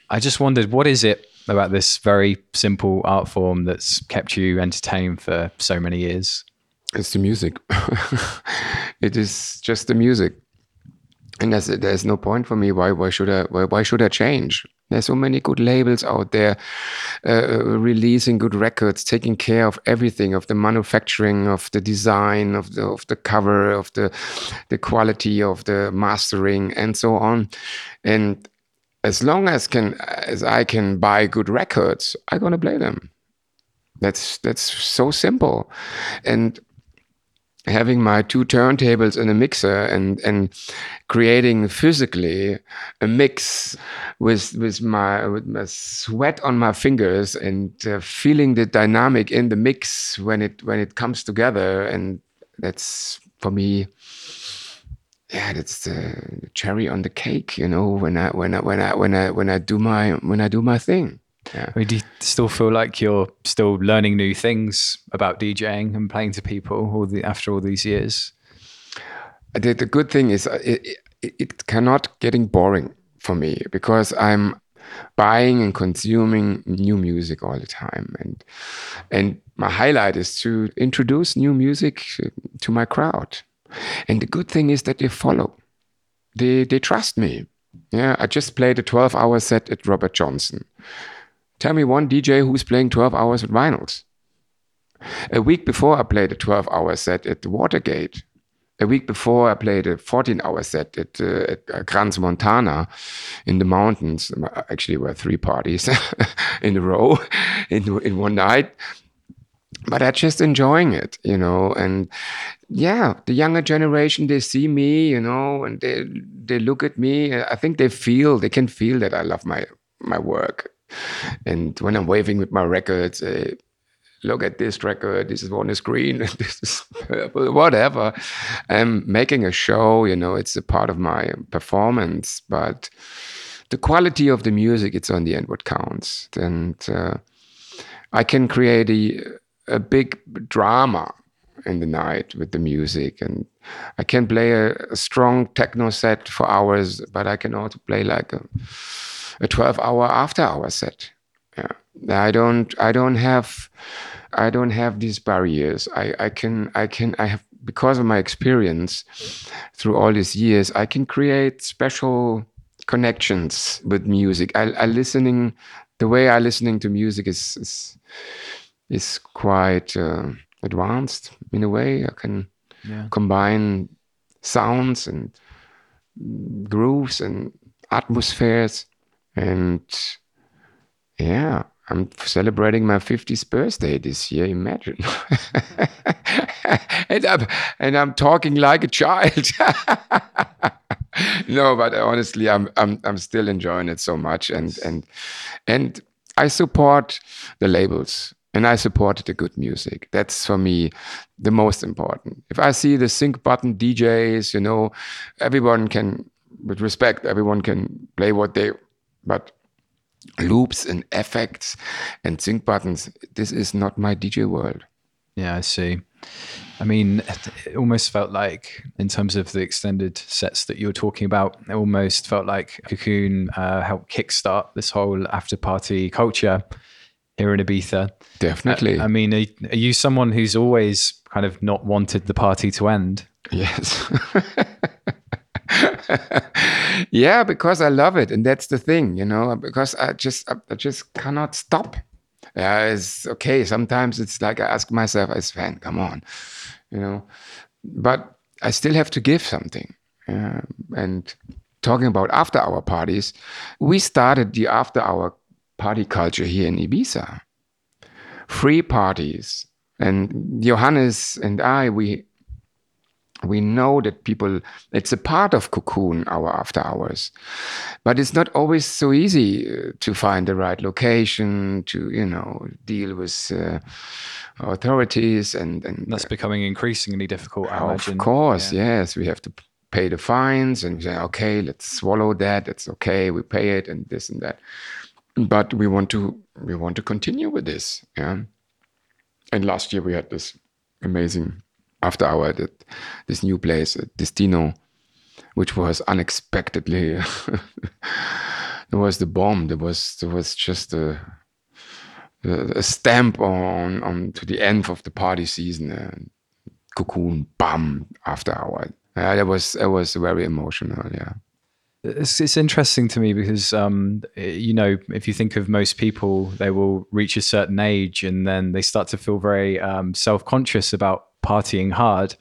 I just wondered, what is it about this very simple art form that's kept you entertained for so many years? It's the music. it is just the music, and there's there's no point for me. Why why should I why, why should I change? There's so many good labels out there uh, uh, releasing good records, taking care of everything, of the manufacturing, of the design, of the of the cover, of the the quality of the mastering, and so on. And as long as can as I can buy good records, I'm gonna play them. That's that's so simple, and having my two turntables and a mixer and and creating physically a mix with with my with my sweat on my fingers and uh, feeling the dynamic in the mix when it when it comes together. And that's for me yeah that's the cherry on the cake you know when i when i when i when i when i do my when i do my thing yeah. I mean, do you still feel like you're still learning new things about DJing and playing to people all the, after all these years? The, the good thing is uh, it, it, it cannot getting boring for me because I'm buying and consuming new music all the time. And and my highlight is to introduce new music to my crowd. And the good thing is that they follow. They they trust me. Yeah i just played a 12 hour set at robert johnson Tell me one DJ who's playing 12 hours with vinyls. A week before, I played a 12 hour set at the Watergate. A week before, I played a 14 hour set at, uh, at uh, Crans-Montana in the mountains. Actually, were three parties in a row in, in one night. But I'm just enjoying it, you know. And yeah, the younger generation, they see me, you know, and they they look at me. I think they feel, they can feel that I love my my work and when I'm waving with my records, uh, look at this record, this is on the screen, this is purple, whatever. I'm making a show, you know, it's a part of my performance, but the quality of the music, it's on the end what counts. And uh, I can create a, a big drama in the night with the music and I can play a, a strong techno set for hours, but I can also play like a a 12 hour after hour set. Yeah. I don't I don't have I don't have these barriers. I, I can I can I have because of my experience through all these years, I can create special connections with music. I, I listening the way I listening to music is is, is quite uh, advanced in a way. I can yeah. combine sounds and grooves and atmospheres and yeah I'm celebrating my 50th birthday this year. Imagine, and I'm and I'm talking like a child. no, but honestly, I'm I'm I'm still enjoying it so much, and and and I support the labels and I support the good music. That's for me the most important. If I see the sync button DJs, you know, everyone can, with respect, everyone can play what they, but loops and effects and sync buttons, this is not my DJ world. Yeah, I see. I mean, it almost felt like, in terms of the extended sets that you were talking about, it almost felt like Cocoon uh, helped kickstart this whole after party culture here in Ibiza. Definitely. I, I mean, are, are, you someone who's always kind of not wanted the party to end? Yes. yeah, because I love it, and that's the thing, you know. Because I just, I just cannot stop. Yeah, it's okay. Sometimes it's like I ask myself as fan, come on, you know. But I still have to give something. And talking about after hour parties, we started the after hour party culture here in Ibiza. Free parties. And Johannes and I, we we know that people it's a part of cocoon our after hours. But it's not always so easy uh, to find the right location to you know deal with uh, authorities and, and that's becoming increasingly difficult I of imagine. course yeah. yes. We have to pay the fines and we say okay let's swallow that. It's okay. We pay it and this and that. But we want to we want to continue with this yeah. And last year we had this amazing after hour at this new place destino which was unexpectedly there was the bomb there was there was just a a stamp on on to the end of the party season uh, cocoon bam after hour yeah, that was it was very emotional yeah. It's, it's interesting to me because, um, you know, if you think of most people, they will reach a certain age and then they start to feel very um, self conscious about partying hard.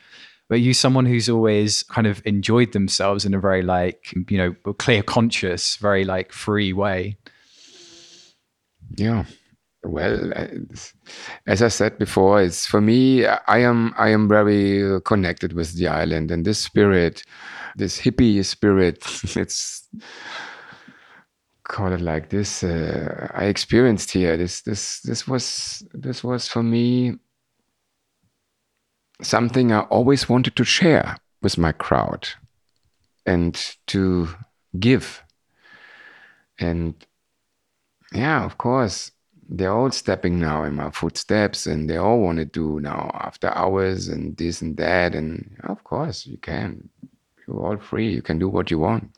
But you, someone who's always kind of enjoyed themselves in a very like, you know, clear conscious, very like free way. Yeah. Well, as I said before, it's for me. I am I am very connected with the island and this spirit this hippie spirit. it's call it like this. Uh, I experienced here. This this this was this was for me something I always wanted to share with my crowd and to give. And yeah, of course, they're all stepping now in my footsteps and they all want to do now after hours and this and that. And of course, you can you're all free. You can do what you want.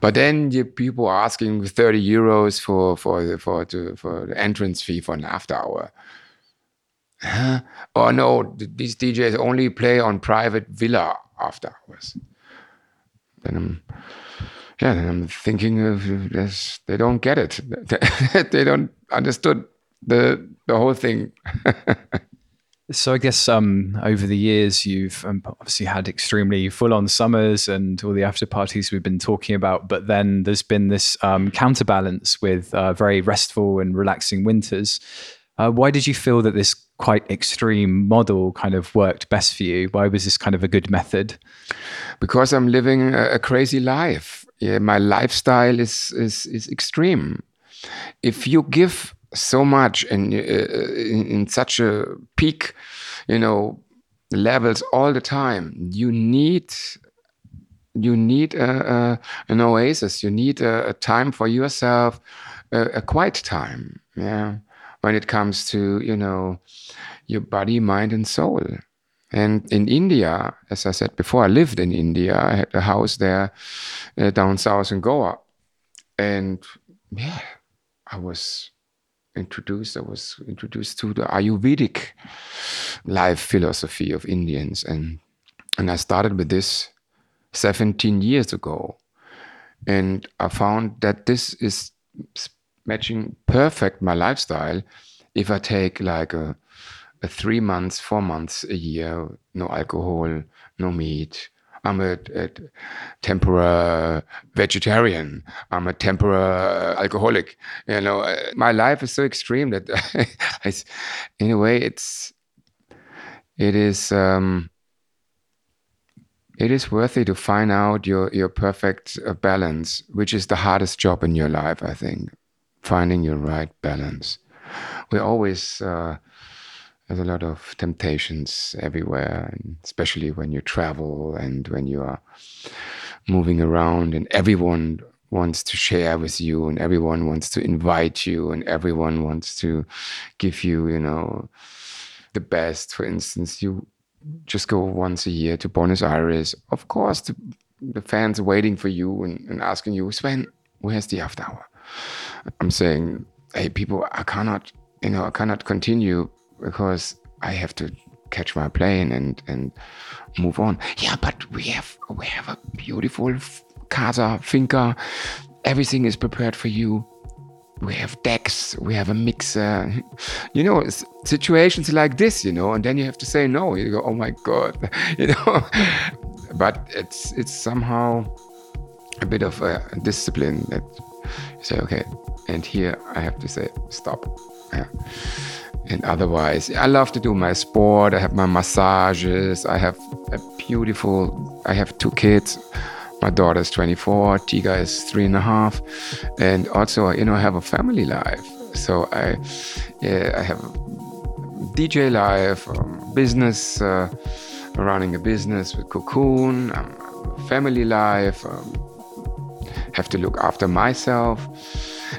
But then you, people are asking 30 euros for for for to, for the entrance fee for an after hour. Huh? Oh no, these DJs only play on private villa after hours. Then I'm, yeah, then I'm thinking of this. They don't get it. they don't understood the the whole thing. So I guess um, over the years you've um, obviously had extremely full-on summers and all the after parties we've been talking about, but then there's been this um, counterbalance with uh, very restful and relaxing winters. Uh, why did you feel that this quite extreme model kind of worked best for you? Why was this kind of a good method? Because I'm living a, a crazy life. Yeah, my lifestyle is is is extreme. If you give so much and uh, in, in such a peak, you know, levels all the time. You need you need a, a, an oasis. You need a, a time for yourself, a, quiet time. Yeah, when it comes to you know your body, mind, and soul. And in India, as I said before, I lived in India. I had a house there uh, down south in Goa, and yeah, I was introduced, I was introduced to the Ayurvedic life philosophy of Indians. And, and I started with this 17 years ago. And I found that this is matching perfect my lifestyle if I take like a, a three months, four months a year, no alcohol, no meat, I'm a, a tempura vegetarian. I'm a tempura alcoholic. You know, uh, my life is so extreme that, I, in a way, it's it is um, it is worthy to find out your your perfect uh, balance, which is the hardest job in your life. I think finding your right balance. We always. Uh, there's a lot of temptations everywhere, and especially when you travel and when you are moving around, and everyone wants to share with you, and everyone wants to invite you, and everyone wants to give you, you know, the best. For instance, you just go once a year to Buenos Aires. Of course, the, the fans are waiting for you and, and asking you, Sven, where's the after hour? I'm saying, hey, people, I cannot, you know, I cannot continue because I have to catch my plane and and move on. Yeah, but we have we have a beautiful casa finca. Everything is prepared for you. We have decks. We have a mixer. You know, situations like this. You know, and then you have to say no. You go, oh my god, you know. but it's it's somehow a bit of a discipline that you say okay, and here I have to say stop. Yeah. And otherwise i love to do my sport. I have my massages. I have a beautiful i have two kids. My daughter is 24 tiga is three and a half. And also you know i have a family life. So i yeah, i have dj life um, business uh, running a business with cocoon um, family life um, have to look after myself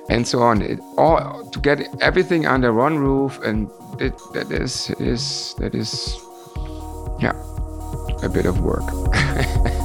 and so on. It, all to get everything under one roof, and it, that is is that is yeah a bit of work.